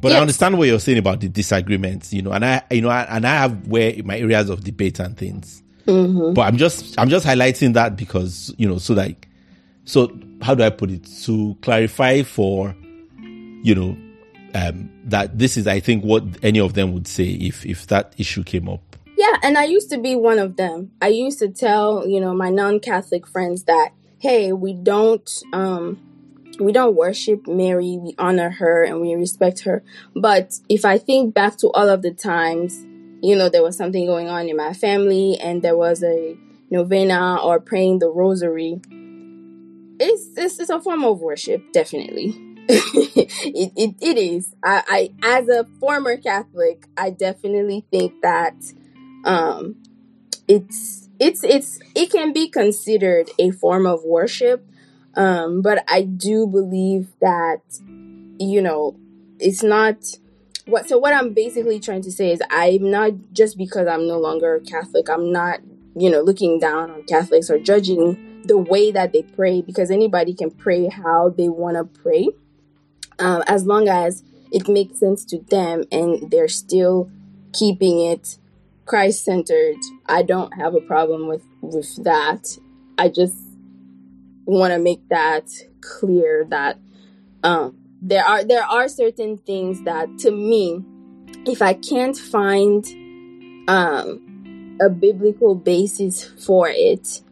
but yes. I understand what you're saying about the disagreements, you know, and I, you know, and I have where my areas of debate and things. Mm-hmm. But I'm just, I'm just highlighting that because, you know, so like, so how do I put it? To clarify for, you know, um, that this is, I think, what any of them would say if if that issue came up. Yeah, and I used to be one of them. I used to tell, you know, my non-Catholic friends that, hey, we don't, um, we don't worship Mary, we honor her and we respect her. But if I think back to all of the times, you know, there was something going on in my family and there was a novena or praying the rosary, it's, it's, it's a form of worship, definitely. it, it, it is. I, I, as a former Catholic, I definitely think that um, it's it's it's it can be considered a form of worship, um, but I do believe that you know it's not what. So what I'm basically trying to say is I'm not just because I'm no longer Catholic. I'm not you know looking down on Catholics or judging the way that they pray because anybody can pray how they want to pray um, as long as it makes sense to them and they're still keeping it Christ centered. I don't have a problem with with that. I just want to make that clear that um, there are there are certain things that to me, if I can't find um, a biblical basis for it,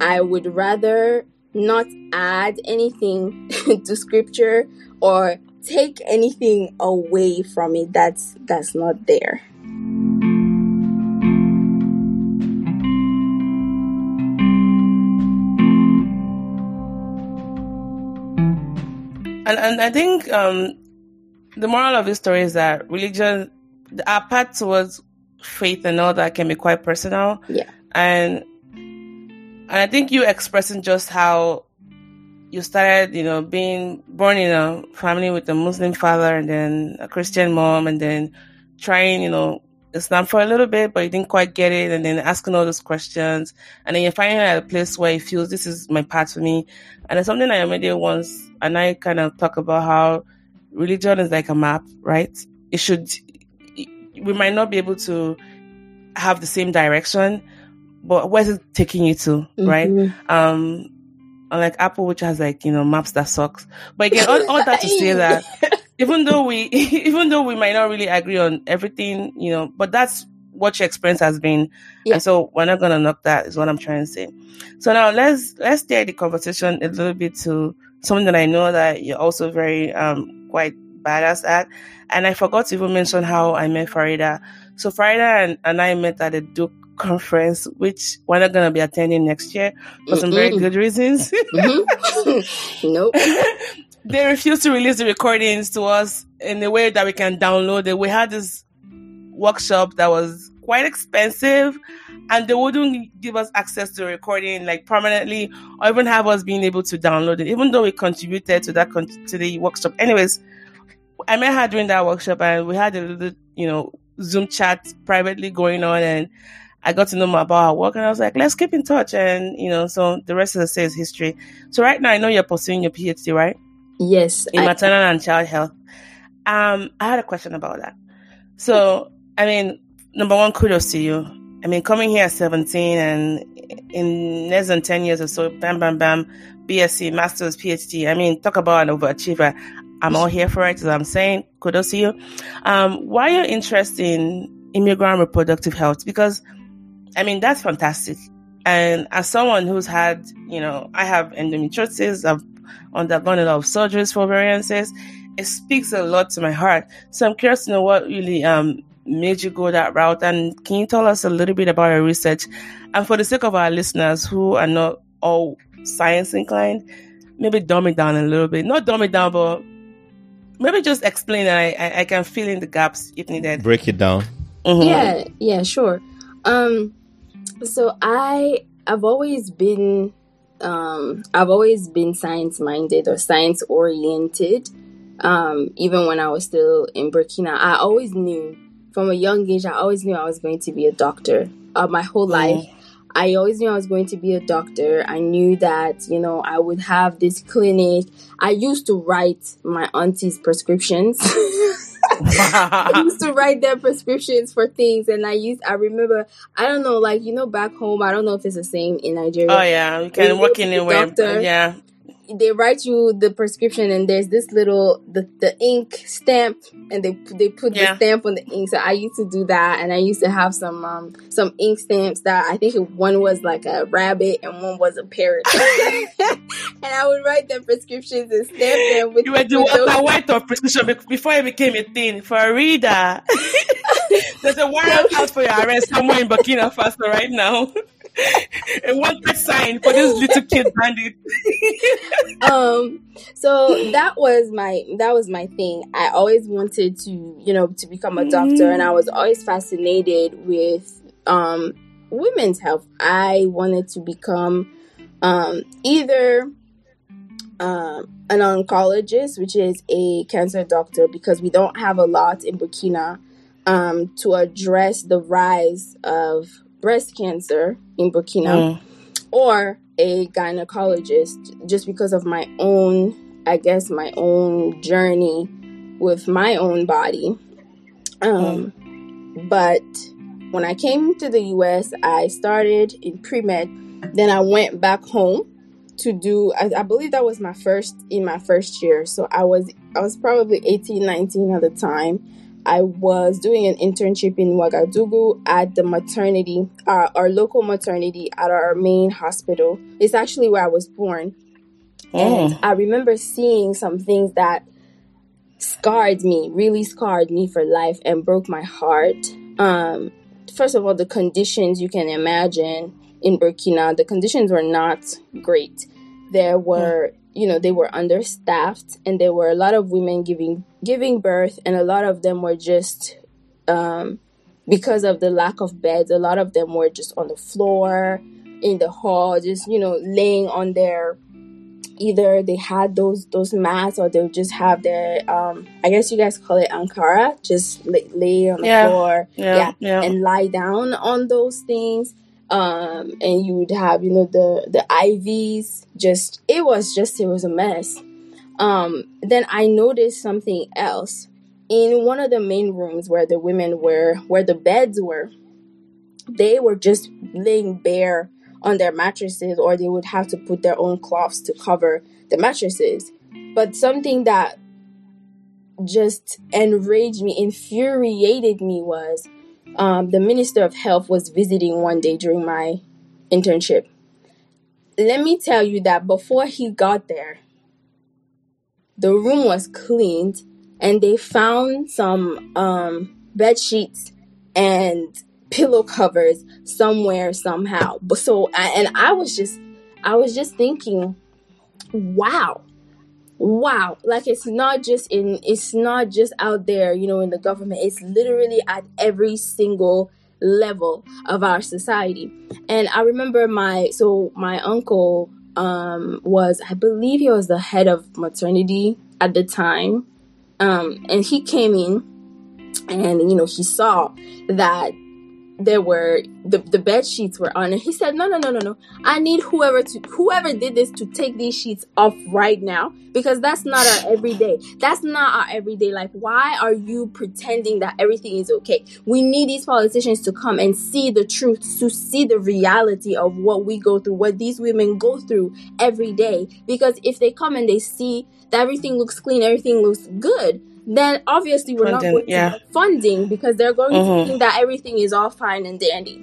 I would rather not add anything to scripture or take anything away from it that's that's not there. And and i think um the moral of the story is that religion our path towards faith and all that can be quite personal. Yeah. And and I think you expressing just how you started, you know, being born in a family with a Muslim father and then a Christian mom and then trying, you know, Islam for a little bit, but you didn't quite get it, and then asking all those questions, and then you're finding at a place where he feels this is my path for me. And it's something I made once, and I kind of talk about how religion is like a map, right? It should, we might not be able to have the same direction, but where's it taking you to, mm-hmm. right? Um, unlike Apple, which has like you know maps that sucks. But again, all, all that to say that even though we even though we might not really agree on everything, you know, but that's what your experience has been, yeah. and so we're not gonna knock that. Is what I'm trying to say. So now let's let's steer the conversation a little bit to something that I know that you're also very um quite badass at, and I forgot to even mention how I met Farida. So Farida and, and I met at the Duke conference, which we're not going to be attending next year for some very good reasons. mm-hmm. nope. they refused to release the recordings to us in a way that we can download it. We had this workshop that was quite expensive and they wouldn't give us access to the recording like permanently or even have us being able to download it even though we contributed to that con- to the workshop anyways i met her during that workshop and we had a little you know zoom chat privately going on and I got to know more about her work and I was like, let's keep in touch. And, you know, so the rest of the say is history. So right now I know you're pursuing your PhD, right? Yes. In I- maternal and child health. Um, I had a question about that. So, I mean, number one, kudos to you. I mean, coming here at 17 and in less than 10 years or so, bam, bam, bam, BSc, master's, PhD. I mean, talk about an overachiever. I'm all here for it, as I'm saying. Kudos to you. Um, why are you interested in immigrant reproductive health? Because I mean, that's fantastic. And as someone who's had, you know, I have endometriosis, I've undergone a lot of surgeries for ovarian cysts. It speaks a lot to my heart. So I'm curious to know what really um, made you go that route. And can you tell us a little bit about your research? And for the sake of our listeners who are not all science inclined, maybe dumb it down a little bit. Not dumb it down, but maybe just explain and I, I, I can fill in the gaps if needed. Break it down. Mm-hmm. Yeah, yeah, sure. Um, so I I've always been um I've always been science minded or science oriented. Um, even when I was still in Burkina, I always knew from a young age, I always knew I was going to be a doctor. Uh, my whole life. I always knew I was going to be a doctor. I knew that, you know, I would have this clinic. I used to write my auntie's prescriptions. I used to write their prescriptions for things, and I used. I remember. I don't know, like you know, back home. I don't know if it's the same in Nigeria. Oh yeah, you can work anywhere. Yeah, they write you the prescription and there's this little the, the ink stamp and they they put yeah. the stamp on the ink. So i used to do that and i used to have some um some ink stamps that i think one was like a rabbit and one was a parrot. And i would write the prescriptions and stamp them with you were the white of prescription before it became a thing for a reader. There's a warrant out for your arrest somewhere in burkina faso right now a wanted sign for this little kid bandit. um, so that was my that was my thing. I always wanted to, you know, to become a doctor, mm-hmm. and I was always fascinated with um women's health. I wanted to become um either um, an oncologist, which is a cancer doctor, because we don't have a lot in Burkina um, to address the rise of breast cancer in Burkina mm. or a gynecologist just because of my own, I guess, my own journey with my own body. Um, mm. But when I came to the US, I started in pre med. Then I went back home to do I, I, believe that was my first in my first year so i was i was probably 18 19 at the time I was doing an internship in Ouagadougou at the maternity, uh, our local maternity at our main hospital. It's actually where I was born. Oh. And I remember seeing some things that scarred me, really scarred me for life and broke my heart. Um, first of all, the conditions you can imagine in Burkina, the conditions were not great. There were you know they were understaffed and there were a lot of women giving giving birth and a lot of them were just um, because of the lack of beds a lot of them were just on the floor in the hall just you know laying on their either they had those those mats or they would just have their um i guess you guys call it ankara just lay, lay on the yeah. floor. Yeah, yeah, yeah. And lie down on those things um, and you would have you know the the IVs. Just it was just it was a mess. Um, then I noticed something else in one of the main rooms where the women were, where the beds were. They were just laying bare on their mattresses, or they would have to put their own cloths to cover the mattresses. But something that just enraged me, infuriated me was um, the Minister of Health was visiting one day during my internship. Let me tell you that before he got there, the room was cleaned and they found some um, bed sheets and pillow covers somewhere somehow. But so, and I was just, I was just thinking, wow, wow like it's not just in it's not just out there you know in the government. It's literally at every single level of our society. And i remember my so my uncle um was i believe he was the head of maternity at the time. Um and he came in and you know he saw that there were the, the bed sheets were on and he said no no no no no. I need whoever to whoever did this to take these sheets off right now because that's not our everyday. That's not our everyday life. Why are you pretending that everything is okay? We need these politicians to come and see the truth to see the reality of what we go through what these women go through every day. Because if they come and they see that everything looks clean everything looks good then obviously we're funding, not going yeah. to funding because they're going mm-hmm. to think that everything is all fine and dandy.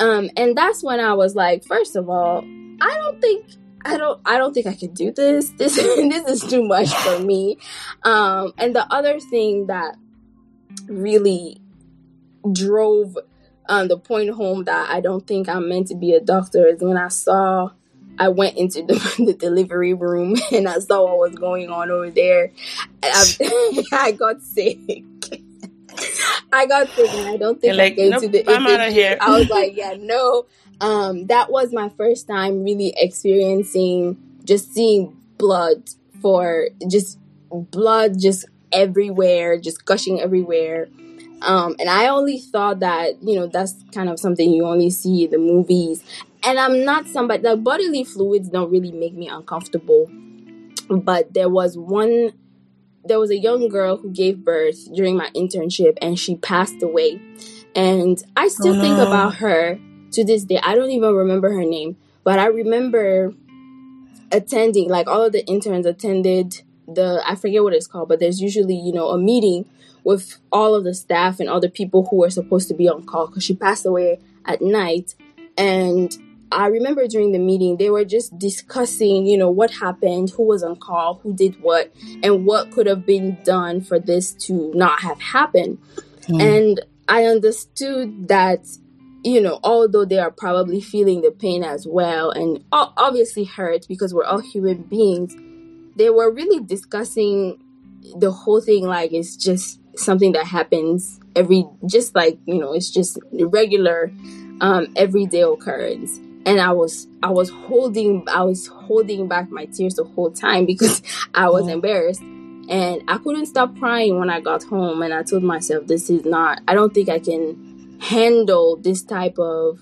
Um, and that's when I was like, first of all, I don't think I don't I don't think I can do this. This this is too much for me. Um, and the other thing that really drove um, the point home that I don't think I'm meant to be a doctor is when I saw I went into the, the, delivery room and I saw what was going on over there. I, I got sick. I got sick and I don't think like, I came nope, to the I'm out of here. I was like, yeah, no. Um, that was my first time really experiencing just seeing blood for just blood just everywhere, just gushing everywhere. Um, and I only thought that, you know, that's kind of something you only see in the movies. And I'm not somebody, the bodily fluids don't really make me uncomfortable. But there was one, there was a young girl who gave birth during my internship and she passed away. And I still oh, think about her to this day. I don't even remember her name, but I remember attending, like all of the interns attended the, I forget what it's called, but there's usually, you know, a meeting with all of the staff and other people who were supposed to be on call because she passed away at night. And I remember during the meeting, they were just discussing, you know, what happened, who was on call, who did what, and what could have been done for this to not have happened. Mm. And I understood that, you know, although they are probably feeling the pain as well and obviously hurt because we're all human beings, they were really discussing the whole thing like it's just something that happens every just like you know it's just regular um everyday occurrence and i was i was holding i was holding back my tears the whole time because i was mm-hmm. embarrassed. And i couldn't stop crying when i got home and i told myself this is not i don't think i can handle this type of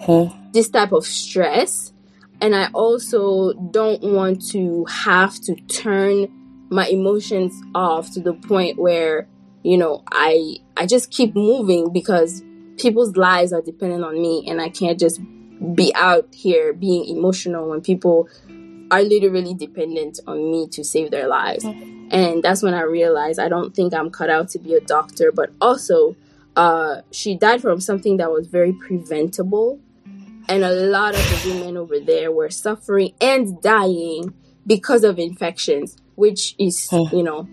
huh? this type of stress. And i also don't want to have to turn my emotions off to the point where you know i i just keep moving because people's lives are dependent on me and i can't just be out here being emotional when people are literally dependent on me to save their lives mm-hmm. and that's when i realized i don't think i'm cut out to be a doctor but also uh, she died from something that was very preventable and a lot of the women over there were suffering and dying because of infections which is, oh. you know,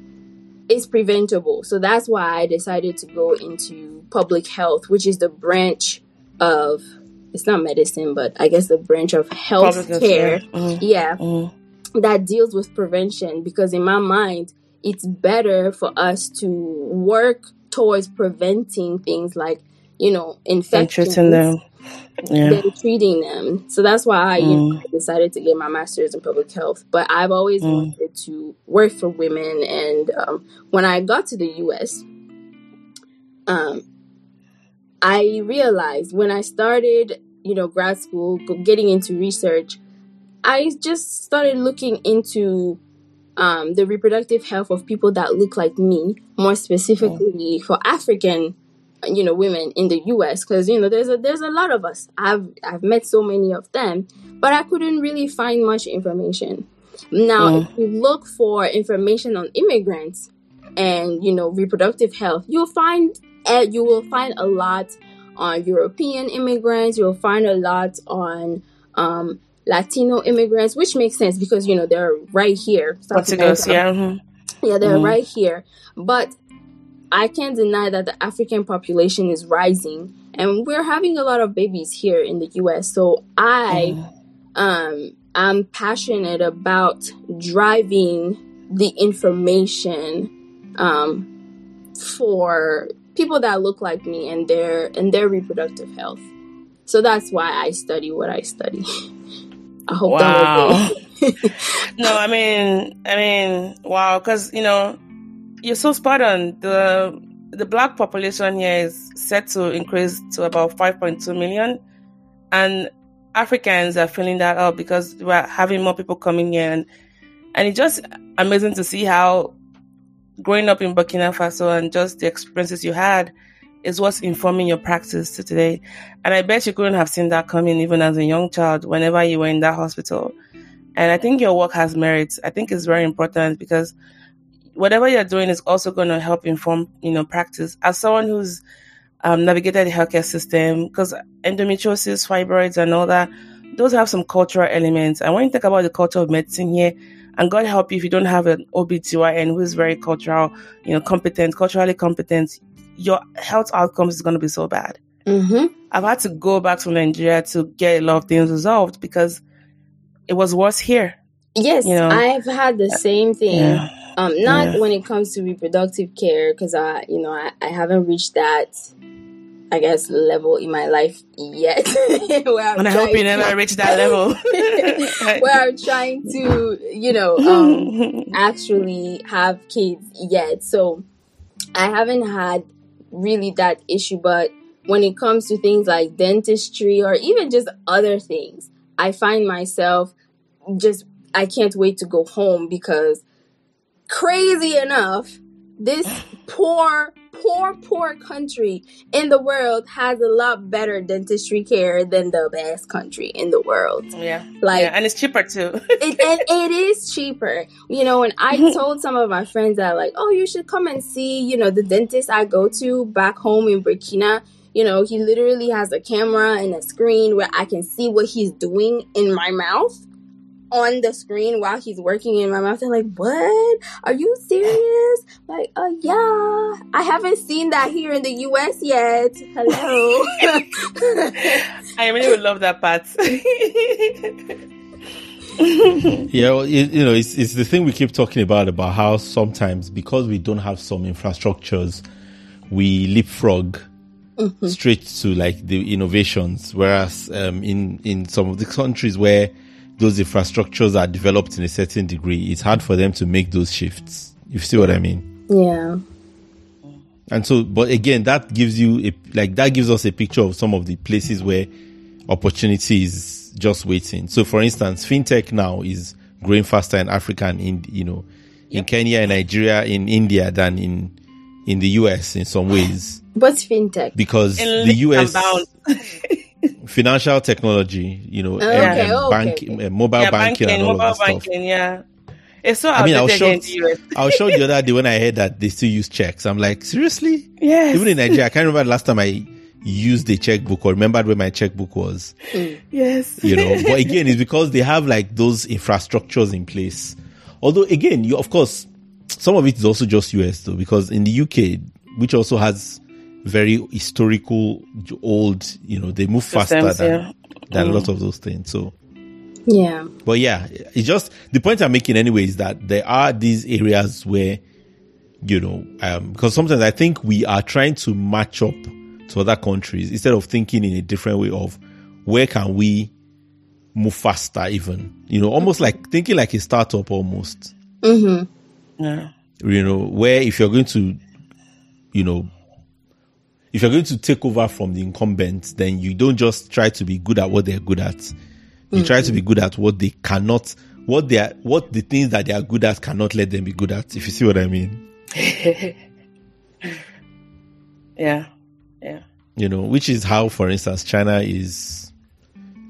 is preventable. So that's why I decided to go into public health, which is the branch of it's not medicine, but I guess the branch of health care. Mm-hmm. Yeah. Mm-hmm. That deals with prevention because in my mind, it's better for us to work towards preventing things like, you know, infections. them yeah. than treating them. So that's why I mm. you know, decided to get my master's in public health. But I've always mm. wanted to work for women. And um, when I got to the US, um, I realized when I started, you know, grad school, getting into research, I just started looking into um, the reproductive health of people that look like me, more specifically mm. for African you know women in the US because you know there's a there's a lot of us I've I've met so many of them but I couldn't really find much information now mm. if you look for information on immigrants and you know reproductive health you'll find uh, you will find a lot on European immigrants you'll find a lot on um, Latino immigrants which makes sense because you know they're right here South America. yeah mm-hmm. yeah they're mm-hmm. right here but I can't deny that the African population is rising and we're having a lot of babies here in the US. So I um I'm passionate about driving the information um for people that look like me and their and their reproductive health. So that's why I study what I study. I hope wow. no, I mean, I mean, wow, because you know, you're so spot on. The the black population here is set to increase to about 5.2 million, and Africans are filling that up because we're having more people coming in, and and it's just amazing to see how growing up in Burkina Faso and just the experiences you had is what's informing your practice to today. And I bet you couldn't have seen that coming even as a young child whenever you were in that hospital. And I think your work has merits. I think it's very important because whatever you're doing is also going to help inform, you know, practice. As someone who's um, navigated the healthcare system, because endometriosis, fibroids, and all that, those have some cultural elements. And when you think about the culture of medicine here, and God help you if you don't have an OBGYN who is very cultural, you know, competent, culturally competent, your health outcomes is going to be so bad. Mm-hmm. I've had to go back to Nigeria to get a lot of things resolved because it was worse here. Yes, you know? I've had the same thing. Yeah. Um, not yeah. when it comes to reproductive care, because I, you know, I, I haven't reached that. I guess, level in my life yet. where I'm and I hope you never reach that level. where I'm trying to, you know, um, actually have kids yet. So I haven't had really that issue, but when it comes to things like dentistry or even just other things, I find myself just, I can't wait to go home because crazy enough, this poor, poor, poor country in the world has a lot better dentistry care than the best country in the world. Yeah. Like, yeah, and it's cheaper too. it, and it is cheaper. You know, and I told some of my friends that, like, oh, you should come and see, you know, the dentist I go to back home in Burkina. You know, he literally has a camera and a screen where I can see what he's doing in my mouth on the screen while he's working in my mouth. They're like, "What? Are you serious?" Like, "Uh, yeah. I haven't seen that here in the U.S. yet." Hello. I really would love that part. yeah, well, you, you, know, it's, it's the thing we keep talking about about how sometimes because we don't have some infrastructures, we leapfrog mm-hmm. straight to like the innovations. Whereas um, in in some of the countries where those infrastructures are developed in a certain degree, it's hard for them to make those shifts. You see what I mean? Yeah. And so, but again, that gives you a, like, that gives us a picture of some of the places where opportunity is just waiting. So for instance, fintech now is growing faster in Africa and in, you know, in yep. Kenya and Nigeria, in India than in, in the US in some ways. What's fintech? Because in the US, financial technology, you know, okay, um, bank, okay. Uh, mobile yeah, banking, banking, and all of that banking, stuff. Yeah. It's so I mean, I was shocked. I was shocked the other day when I heard that they still use checks. I'm like, seriously? Yes. Even in Nigeria, I can't remember the last time I used a checkbook or remembered where my checkbook was. Yes. You know, but again, it's because they have like those infrastructures in place. Although again, you of course, some of it is also just US though, because in the UK, which also has very historical, old. You know, they move faster Systems, than yeah. than mm. a lot of those things. So yeah, but yeah, it's just the point I'm making anyway is that there are these areas where you know, um, because sometimes I think we are trying to match up to other countries instead of thinking in a different way of where can we move faster even you know almost like thinking like a startup almost mm-hmm. yeah you know where if you're going to you know if you're going to take over from the incumbents, then you don't just try to be good at what they're good at. You mm-hmm. try to be good at what they cannot, what they are, what the things that they are good at cannot let them be good at. If you see what I mean. yeah, yeah. You know, which is how, for instance, China is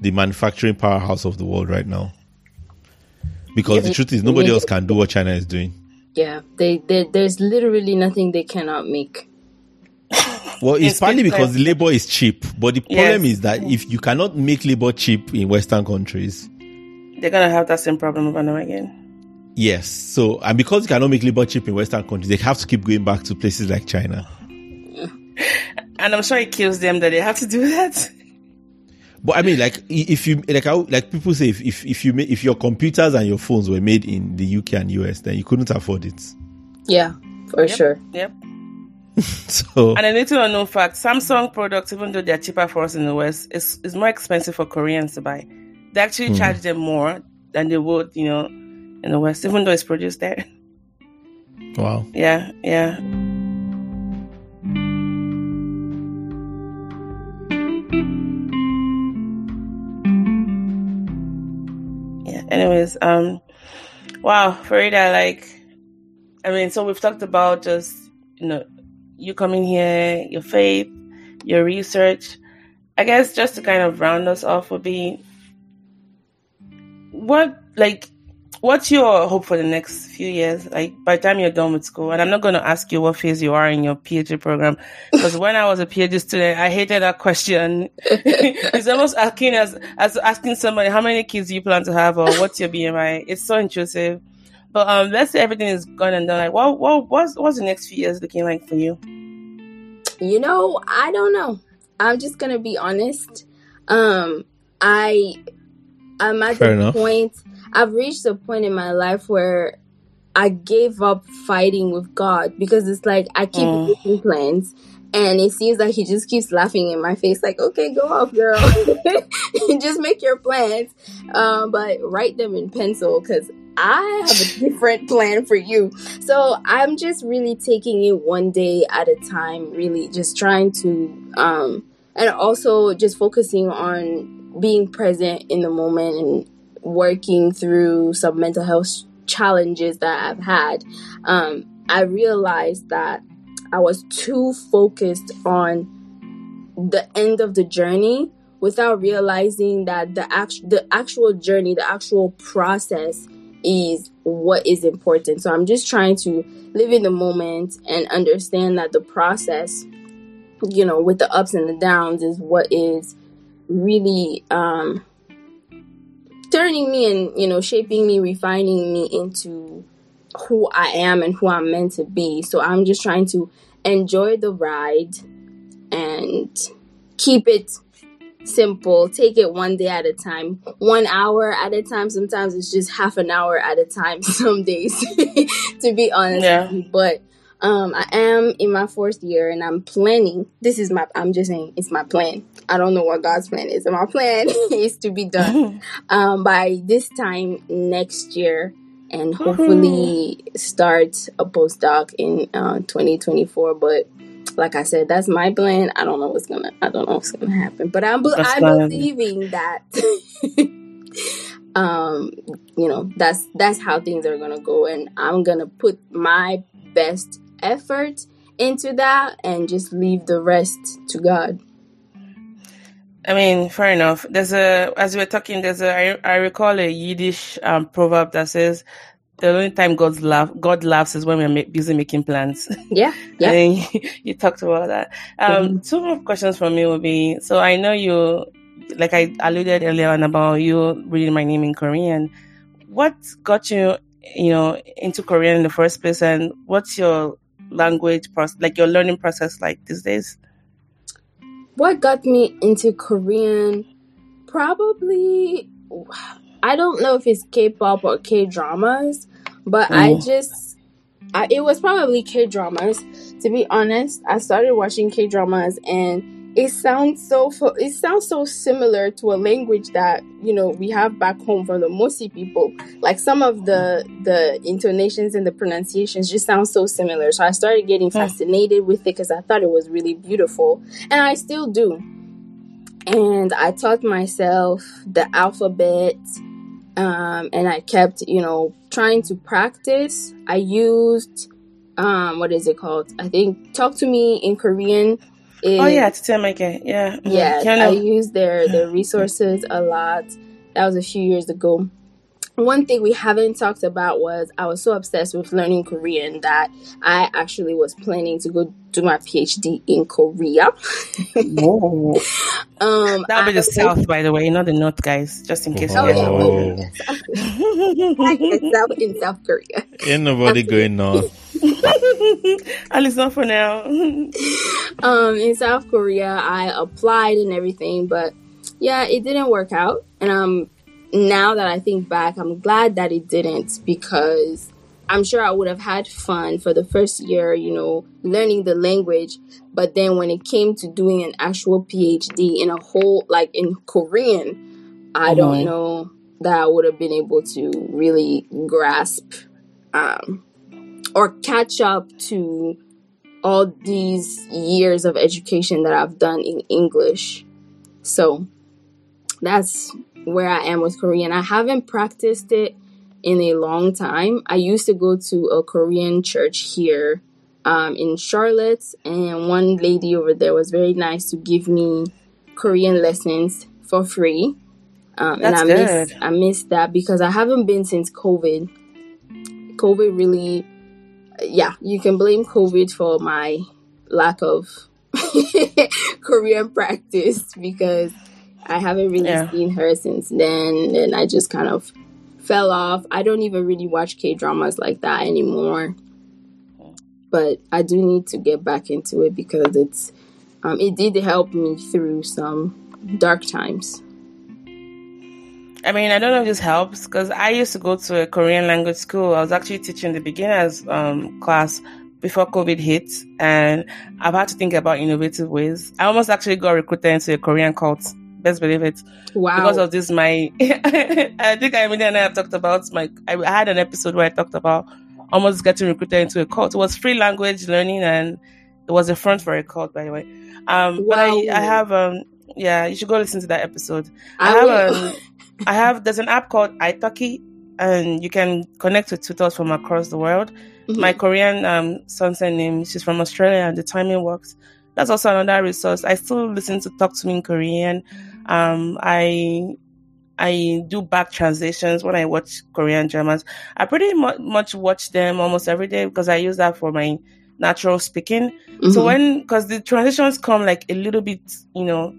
the manufacturing powerhouse of the world right now. Because yeah, the truth is, nobody else can do what China is doing. Yeah, they, they there's literally nothing they cannot make. Well, it's, partly because the labor is cheap, but the problem yes. is that if you cannot make labor cheap in Western countries, they're gonna have that same problem over and over again. Yes. So, and because you cannot make labor cheap in Western countries, they have to keep going back to places like China. And I'm sure it kills them that they have to do that. But I mean, like, if you like, how like people say, if if if you if your computers and your phones were made in the UK and US, then you couldn't afford it. Yeah, for yep. sure. Yep. so and a little unknown fact: Samsung products, even though they're cheaper for us in the West, is is more expensive for Koreans to buy. They actually mm. charge them more than they would, you know, in the West, even though it's produced there. Wow. Yeah, yeah. Yeah. Anyways, um, wow, Farida, like, I mean, so we've talked about just you know you coming here, your faith, your research. I guess just to kind of round us off would be what like what's your hope for the next few years? Like by the time you're done with school, and I'm not going to ask you what phase you are in your PhD program, because when I was a PhD student, I hated that question. it's almost asking as as asking somebody how many kids you plan to have or what's your BMI. It's so intrusive. But um, let's say everything is gone and done. Like, what what what's what's the next few years looking like for you? You know, I don't know. I'm just gonna be honest. Um, I I'm at Fair the enough. point. I've reached a point in my life where I gave up fighting with God because it's like I keep mm. making plans and it seems like he just keeps laughing in my face, like, okay, go off, girl. just make your plans. Um, but write them in pencil because I have a different plan for you. So I'm just really taking it one day at a time, really just trying to, um, and also just focusing on being present in the moment and working through some mental health challenges that I've had. Um, I realized that I was too focused on the end of the journey without realizing that the act- the actual journey, the actual process is what is important. So I'm just trying to live in the moment and understand that the process, you know, with the ups and the downs is what is really um turning me and, you know, shaping me, refining me into who I am and who I'm meant to be. So I'm just trying to enjoy the ride and keep it simple. Take it one day at a time, one hour at a time. Sometimes it's just half an hour at a time, some days, to be honest. Yeah. But um, I am in my fourth year and I'm planning. This is my, I'm just saying, it's my plan. I don't know what God's plan is. And my plan is to be done um, by this time next year and hopefully start a postdoc in uh, 2024. But like I said, that's my blend. I don't know what's gonna. I don't know what's gonna happen. But I'm That's I'm fine. believing that. um, you know, that's that's how things are gonna go, and I'm gonna put my best effort into that, and just leave the rest to God. I mean, fair enough. There's a, as we were talking, there's a, I, I recall a Yiddish um, proverb that says, the only time God's laugh, God laughs is when we're ma- busy making plans. Yeah, yeah. and you, you talked about that. Um, Two more questions from me will be, so I know you, like I alluded earlier on about you reading my name in Korean. What got you, you know, into Korean in the first place and what's your language process, like your learning process like these days? what got me into Korean? Probably, I don't know if it's K-pop or K-dramas, but I Mm. just, I, it was probably K-dramas. To be honest, I started watching K-dramas and it sounds so it sounds so similar to a language that you know we have back home from the Mossi people. Like some of the the intonations and the pronunciations just sound so similar. So I started getting Hmm. fascinated with it because I thought it was really beautiful and I still do. And I taught myself the alphabet, um, and I kept, you know, trying to practice. I used, um, what is it called? I think "Talk to Me" in Korean. Is, Oh yeah, Tite Michael. Yeah. yeah, I used their their resources a lot. That was a few years ago. One thing we haven't talked about was I was so obsessed with learning Korean that I actually was planning to go do my PhD in Korea. Whoa. Um, That'll be I the south, by the way, not the north, guys. Just in case. Oh, you yeah. guys Oh, in South in South Korea. ain't nobody going north. At least not for now. Um, in South Korea, I applied and everything, but yeah, it didn't work out. And um, now that I think back, I'm glad that it didn't because I'm sure I would have had fun for the first year, you know, learning the language. But then when it came to doing an actual PhD in a whole, like in Korean, I don't Mhm. know that I would have been able to really grasp um, or catch up to all these years of education that I've done in English. So that's where I am with Korean. I haven't practiced it in a long time. I used to go to a Korean church here um, in Charlotte, and one lady over there was very nice to give me Korean lessons for free. Um, and I miss good. I miss that because I haven't been since COVID. COVID really yeah, you can blame COVID for my lack of Korean practice because I haven't really Yeah. seen her since then. And I just kind of fell off. I don't even really watch K dramas like that anymore. But I do need to get back into it because it's um, it did help me through some dark times. I mean, I don't know if this helps because I used to go to a Korean language school. I was actually teaching the beginners um, class before COVID hit, and I've had to think about innovative ways. I almost actually got recruited into a Korean cult. Best believe it. Wow. Because of this, my I think I and I have talked about my. I had an episode where I talked about almost getting recruited into a cult. It was free language learning, and it was a front for a cult, by the way. Um, but I, I have um, yeah, you should go listen to that episode. I, I have um, I have there's an app called iTalki, and you can connect with tutors from across the world. Mhm. My Korean um seonsaengnim, she's from Australia, and the timing works. That's also another resource. I still listen to Talk to Me in Korean. Um, I I do back translations when I watch Korean dramas. I pretty mu- much watch them almost every day because I use that for my natural speaking. So Mhm. when, because the transitions come like a little bit, you know,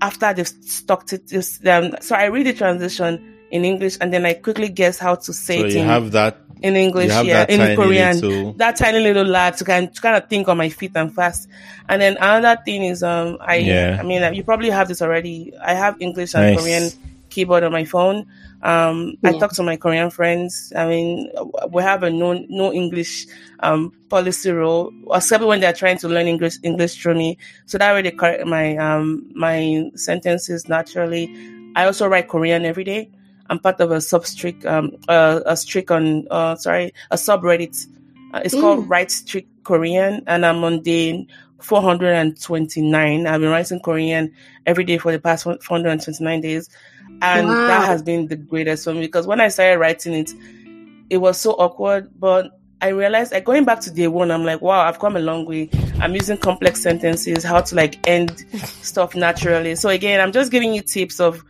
after they've stuck it, this, um, so I read the transition in English and then I quickly guess how to say So it you in, have that. in English, You have yeah, that in tiny Korean. little. That tiny little lag to kind, to kind of think on my feet and fast. And then another thing is, um, I, Yeah. I mean, you probably have this already. I have English and Nice. Korean keyboard on my phone. Um, I talk to my Korean friends. I mean, we have a no no English um policy rule, except when they're trying to learn English English through me. So that way they correct my um my sentences naturally. I also write Korean every day. I'm part of a sub streak um uh, a streak on uh sorry a subreddit. Uh, it's called Mm. Write Streak Korean, and I'm on day 429. I've been writing Korean every day for the past 429 days. And Wow. that has been the greatest for me because when I started writing it, it was so awkward. But I realized, like going back to day one, I'm like, wow, I've come a long way. I'm using complex sentences, how to like end stuff naturally. So again, I'm just giving you tips of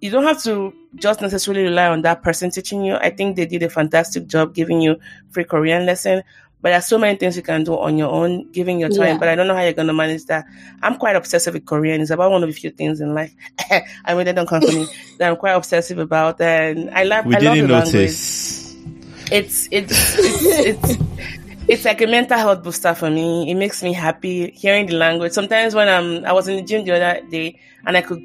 you don't have to just necessarily rely on that person teaching you. I think they did a fantastic job giving you free Korean lesson. But there's so many things you can do on your own, giving your time. Yeah. But I don't know how you're gonna manage that. I'm quite obsessive with Korean. It's about one of the few things in life. I mean, they don't come for me. That I'm quite obsessive about, and I like. We I love didn't the language notice. it's it's it's it's it's like a mental health booster for me. It makes me happy hearing the language. Sometimes when I'm I was in the gym the other day and I could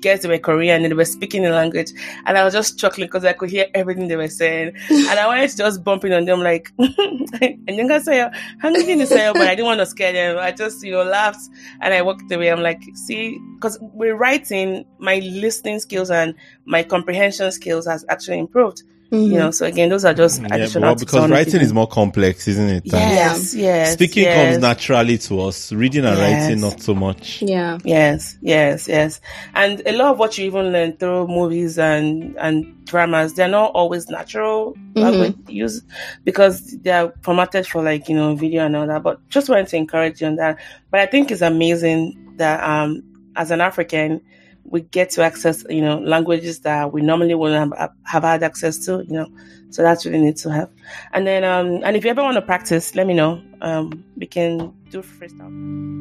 guess they were Korean and they were speaking the language and I was just chuckling because I could hear everything they were saying and I wanted to just bump in on them like and then I say hungry to say but I didn't want to scare them. I just you know laughed and I walked away. I'm like, see, because we're writing, my listening skills and my comprehension skills has actually improved. Mhm. You know, so again, those are just Yeah, additional. well, because writing is more complex, isn't it? than- yes, yes. Speaking yes, comes naturally to us. Reading and Yes. writing, not so much. Yeah. Yes, yes, yes. And a lot of what you even learn through movies and and dramas, they're not always natural language use because they're formatted for like you know video and all that. But just wanted to encourage you on that. But I think it's amazing that um as an African we get to access you know languages that we normally wouldn't have, have had access to. You know, so that's really neat to have. And then um and if you ever want to practice, let me know. Um, we can do freestyle.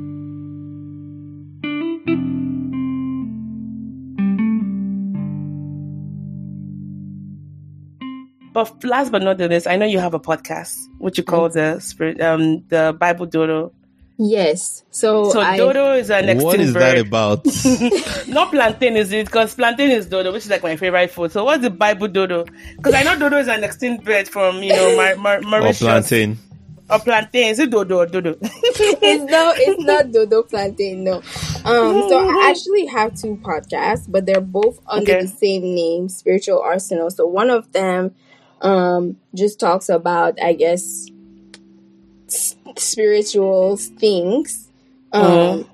But last but not the least, I know you have a podcast, which you call the spirit, um, the Bible Dodo. Yes. So, So I, Dodo is an extinct What is bird. that about? Not plantain, is it? Because plantain is dodo, which is like my favorite food. So what's the Bible dodo? Because I know dodo is an extinct bird from you know Mar- Mar- or plantain? Or plantain. Is it dodo or dodo? it's no, it's not Dodo Plantain. No. Um. So I actually have two podcasts, but they're both under Okay. the same name, Spiritual Arsenal. So one of them, um, just talks about, I guess, s- spiritual things, um,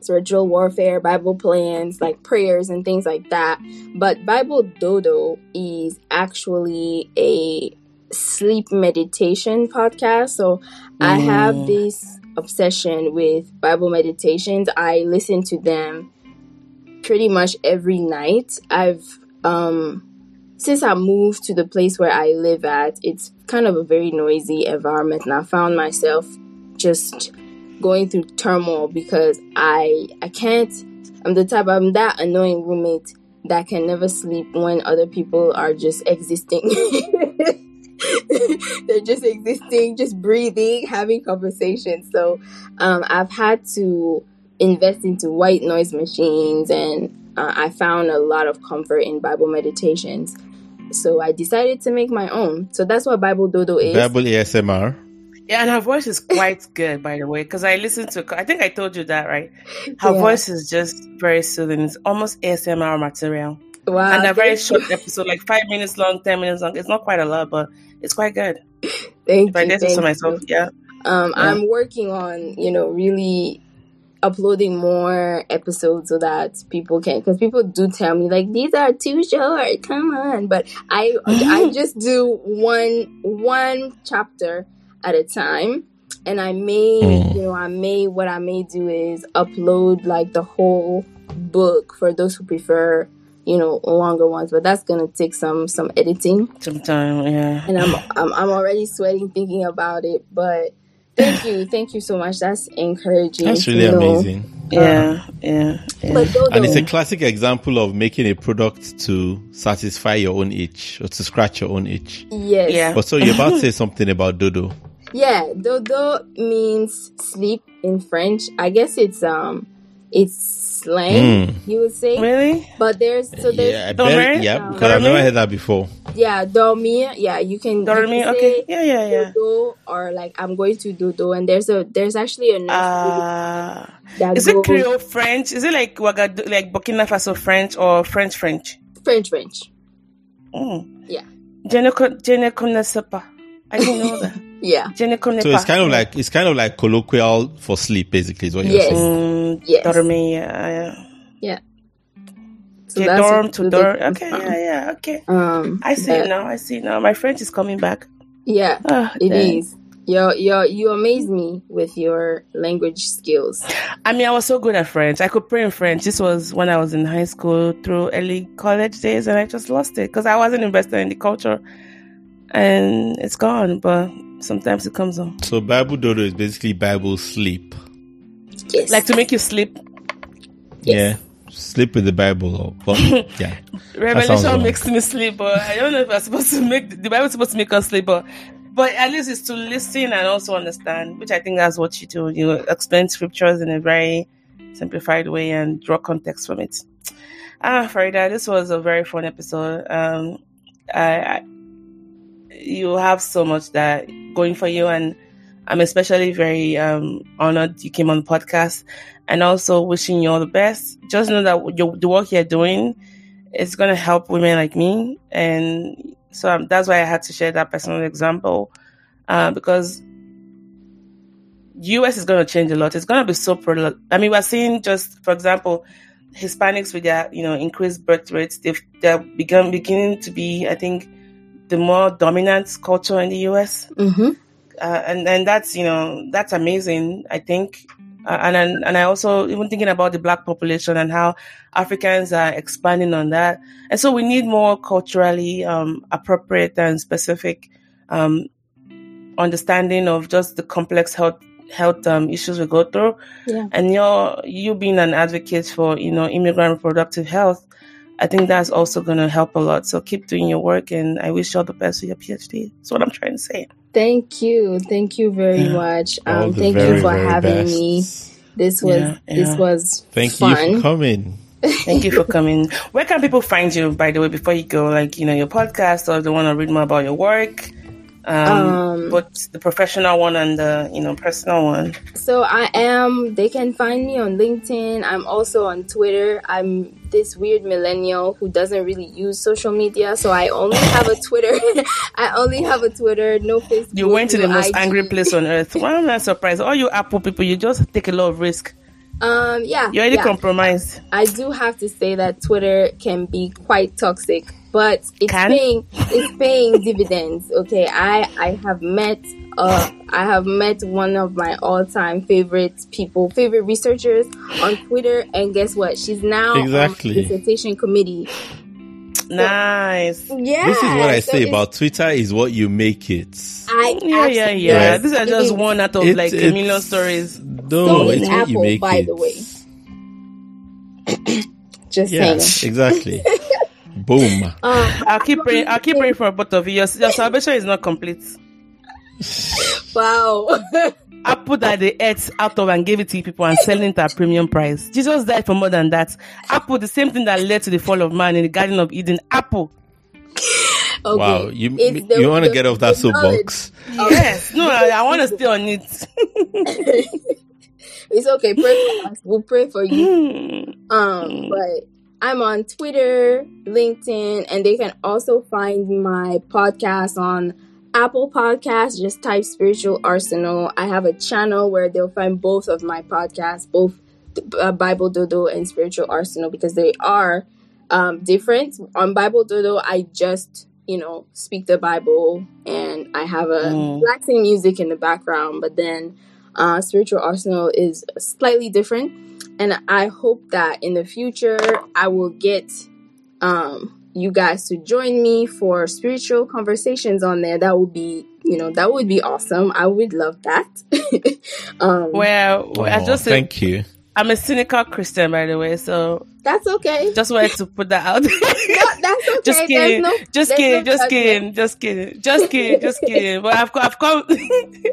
spiritual warfare, Bible plans, like prayers and things like that. But Bible Dodo is actually a sleep meditation podcast. So I have Mm. this obsession with Bible meditations. I listen to them pretty much every night. I've um since I moved to the place where I live at, it's kind of a very noisy environment and I found myself just going through turmoil because I I can't I'm the type I'm that annoying roommate that can never sleep when other people are just existing. They're just existing, just breathing, having conversations. So um, I've had to invest into white noise machines, and uh, I found a lot of comfort in Bible meditations. So I decided to make my own. So that's what Bible Dodo is. Bible ASMR. Yeah, and her voice is quite good, by the way, because I listened to. I think I told you that, right? Her Yeah. voice is just very soothing. It's almost ASMR material, Wow. and a very short episode, like five minutes long, ten minutes long. It's not quite a lot, but it's quite good. Thank If I you. did it to myself, you. yeah. Um, Yeah. I'm working on, you know, really uploading more episodes so that people can, because people do tell me like these are too short. Come on, but I I just do one one chapter at a time, and I may Mm. you know I may what I may do is upload like the whole book for those who prefer you know longer ones, but that's gonna take some some editing Sometime, yeah. and I'm, I'm I'm already sweating thinking about it. But thank you, thank you so much. That's encouraging. That's to really know. amazing. Yeah, yeah, yeah. But And it's a classic example of making a product to satisfy your own itch or to scratch your own itch. yes, Yeah. But so you're about to say something about Dodo. yeah. Dodo means sleep in French. I guess it's um, it's slang. You would say, really? but there's so there's yeah, I Don't bet, worry. yeah, No. because I've never heard that before. yeah, dormir. Yeah, you can. you Dormi? can Okay. Yeah, yeah, yeah. Dodo or like I'm going to Dodo, and there's a there's actually a nursery Uh, that is it goes Creole French? Is it like Ouagadougou, like Burkina Faso French or French French? French French. Mm. Yeah. Je ne, con- je ne connaissais pas. I didn't know that. Yeah. Je ne connais So it's kind of like it's kind of like colloquial for sleep, basically, is what you're Yes. saying. Mm, Yes. dormir, yeah, yeah. So Je that's dorm to dorm. Okay, from. yeah, yeah, okay. Um, I see but- now. I see now. My French is coming back. Yeah, Ah, it dang. is. You you you amaze me with your language skills. I mean, I was so good at French. I could pray in French. This was when I was in high school through early college days, and I just lost it because I wasn't invested in the culture, and it's gone. But sometimes it comes on, So Bible Dodo is basically Bible sleep. Yes. like to make you sleep. Yes. Yeah. Sleep with the Bible or but yeah. Revelation makes me sleep, but I don't know if I'm supposed to make the Bible supposed to make us sleep, but but at least it's to listen and also understand, which I think that's what you do. You explain scriptures in a very simplified way and draw context from it. Ah, Farida, this was a very fun episode. Um, I, I you have so much that going for you, and I'm especially very um honored you came on the podcast, and also wishing you all the best. Just know that your, the work you're doing is going to help women like me, and so um, that's why I had to share that personal example, uh, because US is going to change a lot. It's going to be so. I mean, we're seeing just, for example, Hispanics with their you know increased birth rates. They've they're begun beginning to be, I think, the more dominant culture in the US Mm-hmm. uh, and and that's you know that's amazing. I think, uh, and and and I also even thinking about the black population and how Africans are expanding on that, and so we need more culturally um, appropriate and specific um, understanding of just the complex health health um, issues we go through. Yeah. And you're you being an advocate for you know immigrant reproductive health. I think that's also going to help a lot. So keep doing your work, and I wish you all the best with your PhD. That's what I'm trying to say. Thank you, thank you very Yeah. much. Um, thank very, you for having best. me. This was Yeah, this yeah. was Thank fun. you for coming. Thank you for coming. Where can people find you, by the way, before you go? Like, you know, your podcast or if they want to read more about your work? Um, Um, but the professional one and the, you know, personal one. So I am. They can find me on LinkedIn. I'm also on Twitter. I'm this weird millennial who doesn't really use social media, so I only have a Twitter. I only have a Twitter. No Facebook. You went to the most IG. angry place on earth. Why am I surprised? All you Apple people, you just take a lot of risk. Um. Yeah. You're already yeah. compromised. I do have to say that Twitter can be quite toxic, but it's Can? paying it's paying dividends. Okay, I I have met uh I have met one of my all time favorite people, favorite researchers on Twitter, and guess what? She's now Exactly. on the dissertation committee. Nice. Yeah, This is what I so say about Twitter is what you make it. I Yeah, yeah, yeah. Right. These are just is. one out of It- like a million stories. No, So is it's what you Apple, make by it. the way. Just Yeah, saying. exactly. Boom. Um, I'll keep praying. I'll keep praying for both of you. Your, your salvation is not complete. wow. Apple that they ate out of and gave it to people and selling it at a premium price. Jesus died for more than that. Apple, the same thing that led to the fall of man in the Garden of Eden. Apple. Okay. Wow, you It's the- you want to get off that soapbox? Yes. No, I, I want to stay on it. it's okay. Pray for us. We'll pray for you. Um, but I'm on Twitter, LinkedIn, and they can also find my podcast on Apple Podcasts. Just type Spiritual Arsenal. I have a channel where they'll find both of my podcasts, both uh, Bible Dodo and Spiritual Arsenal, because they are um, different. On Bible Dodo, I just you know speak the Bible, and I have a Mm. relaxing music in the background. But then uh, Spiritual Arsenal is slightly different and I hope that in the future I will get um you guys to join me for spiritual conversations on there. That would be, you know, that would be awesome. I would love that. um Well, I Oh, just said, thank you. I'm a cynical Christian, by the way, so that's okay. just wanted to put that out. No, that's okay. just kidding, no- just kidding, no just judgment. kidding, just kidding, just kidding, just kidding. But I've, co- I've come.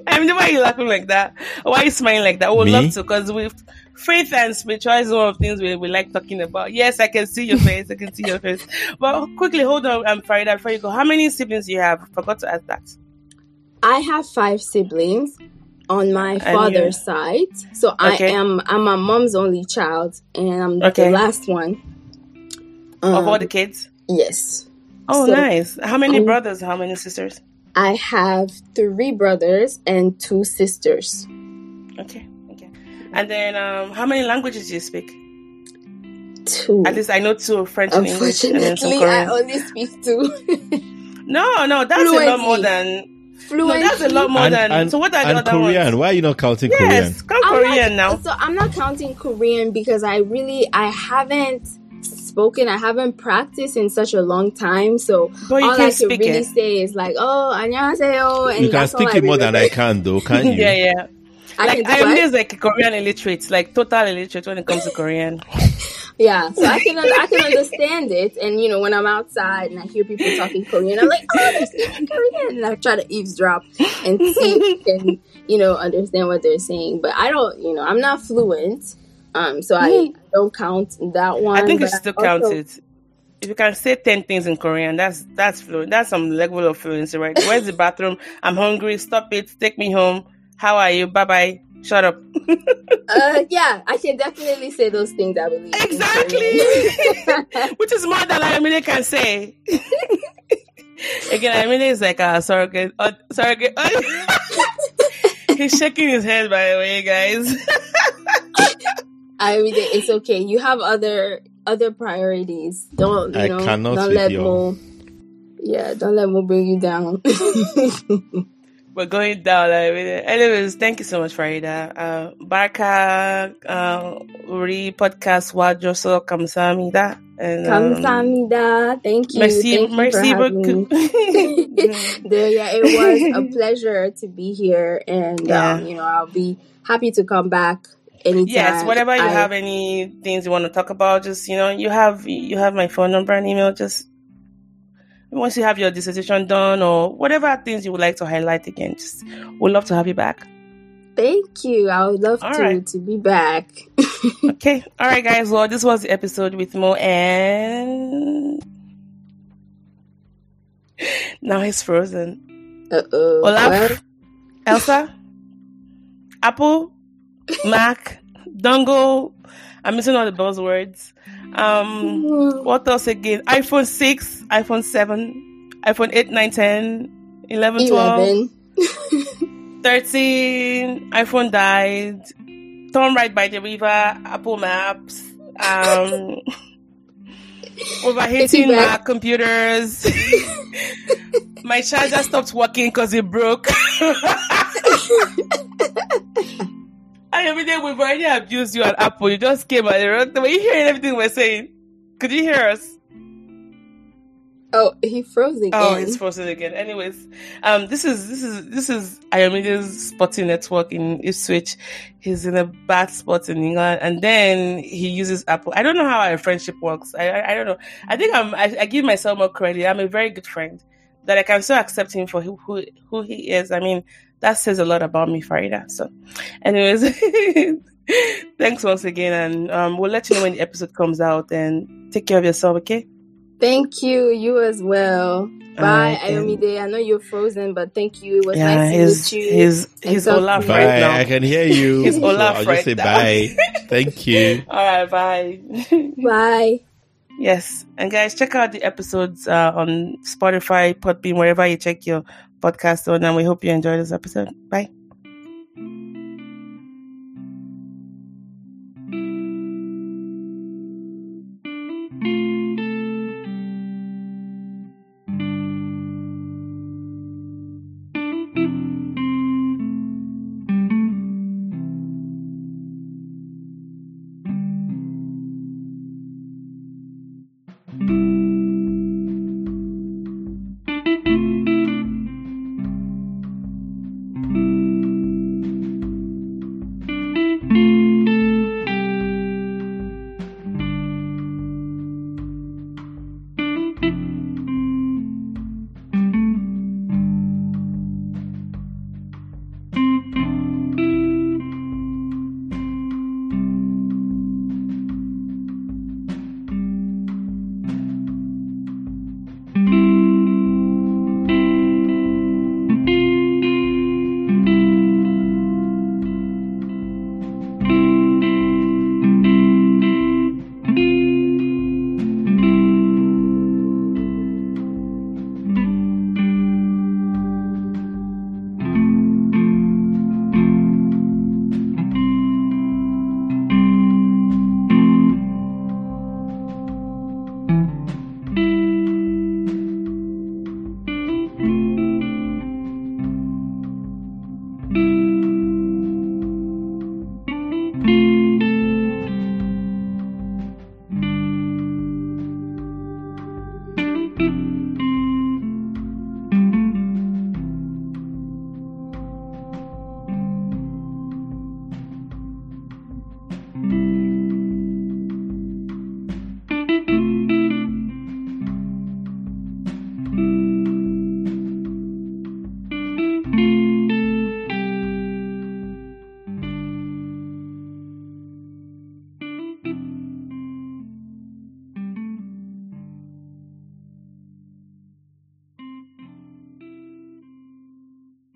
I mean, why are you laughing like that? Why are you smiling like that? We would Me? love to, because with faith and spirituality is one of the things we, we like talking about. Yes, I can see your face. I can see your face. But quickly, hold on, um, Farida, before you go, how many siblings do you have? Forgot to ask that. I have five siblings on my you- father's side. So Okay. I am I'm my mom's only child and I'm Okay. the last one. of Um, all the kids? yes. Oh, so- nice. How many um, brothers? How many sisters? I have three brothers and two sisters. Okay, okay. And then, um, how many languages do you speak? Two. At least I know two French and English, and then some Unfortunately, I only speak two. No, no, that's a lot more Fluently. than. No, that's a lot more and, than. and, so what are the and other Korean? ones? Why are you not counting Yes, Korean? come I'm Korean not, now. So I'm not counting Korean because I really I haven't spoken. I haven't practiced in such a long time. So But you all can I can really it. say is like, oh, annyeonghaseyo, and You can speak I it more than I can, though, can you? Yeah, yeah. I Like do I am just like a Korean illiterate, like total illiterate when it comes to Korean. Yeah, so I can I can understand it, and you know when I'm outside and I hear people talking Korean, I'm like, oh, they're speaking Korean, and I try to eavesdrop and see if I can you know understand what they're saying. But I don't, you know, I'm not fluent, um, so I don't count that one. I think you still also- count it. If you can say ten things in Korean, that's that's fluent. That's some level of fluency, right? Where's the bathroom? I'm hungry. Stop it. Take me home. How are you? Bye bye. Shut up. Uh, yeah, I can definitely say those things. I believe Exactly. Which is more than Ayomide can say. Again, Ayomide is like a surrogate. Uh, surrogate. He's shaking his head, by the way, guys. I mean, it's okay. You have other other priorities. Don't you I know? cannot don't let your- Mo. Yeah, don't let Mo bring you down. We're going down. Ayomide. Anyways, thank you so much, Farida. Uh, Barka, uh, Uri podcast, Wajoso, Kamsamida. And, um, Kamsamida. Thank you. Merci, Thank you merci me. beaucoup. There, yeah, it was a pleasure to be here, and Yeah. um, you know, I'll be happy to come back anytime. yes, whatever you I- have, any things you want to talk about, just you know, you have you have my phone number and email. Just once you have your dissertation done or whatever things you would like to highlight again, just would love to have you back. Thank you. I would love All to right. to be back. Okay, all right, guys. Well, this was the episode with Mo and now he's frozen. Uh oh. Olaf, Elsa, Apple, Mac, Dongle. I'm missing all the buzzwords. Um, what else again? iPhone 6, iPhone 7, iPhone 8, 9, 10, 11, 12, Eleven. 13, iPhone died, Turn Right by the River, Apple Maps, um, overheating. Mac computers. My charger stopped working because it broke. Day we've already abused you at Apple. You just came at the wrong time. Were you hearing everything we're saying? Could you hear us? Oh, he froze again. Oh, it's frozen again. Anyways, um, this is this is this is Ayomide's sporting network in Ipswich. He's in a bad spot in England, and then he uses Apple. I don't know how our friendship works. I I, I don't know. I think I'm. I, I give myself more credit. I'm a very good friend that I can still accept him for who who, who he is. I mean, that says a lot about me, Farida. So, anyways, thanks once again, and um, we'll let you know when the episode comes out. And take care of yourself, okay? Thank you. You as well. Bye, Alright, then. Ayomide. I know you're frozen, but thank you. It was Yeah, nice to he's meet you. Uh, he's he's talk to Olaf you. right Bye. now. I can hear you. It's so Olaf I'll right just say now. bye. Thank you. All right, bye. Bye. yes, and guys, check out the episodes uh, on Spotify, Podbean, wherever you check your podcast on, and we hope you enjoy this episode. Bye.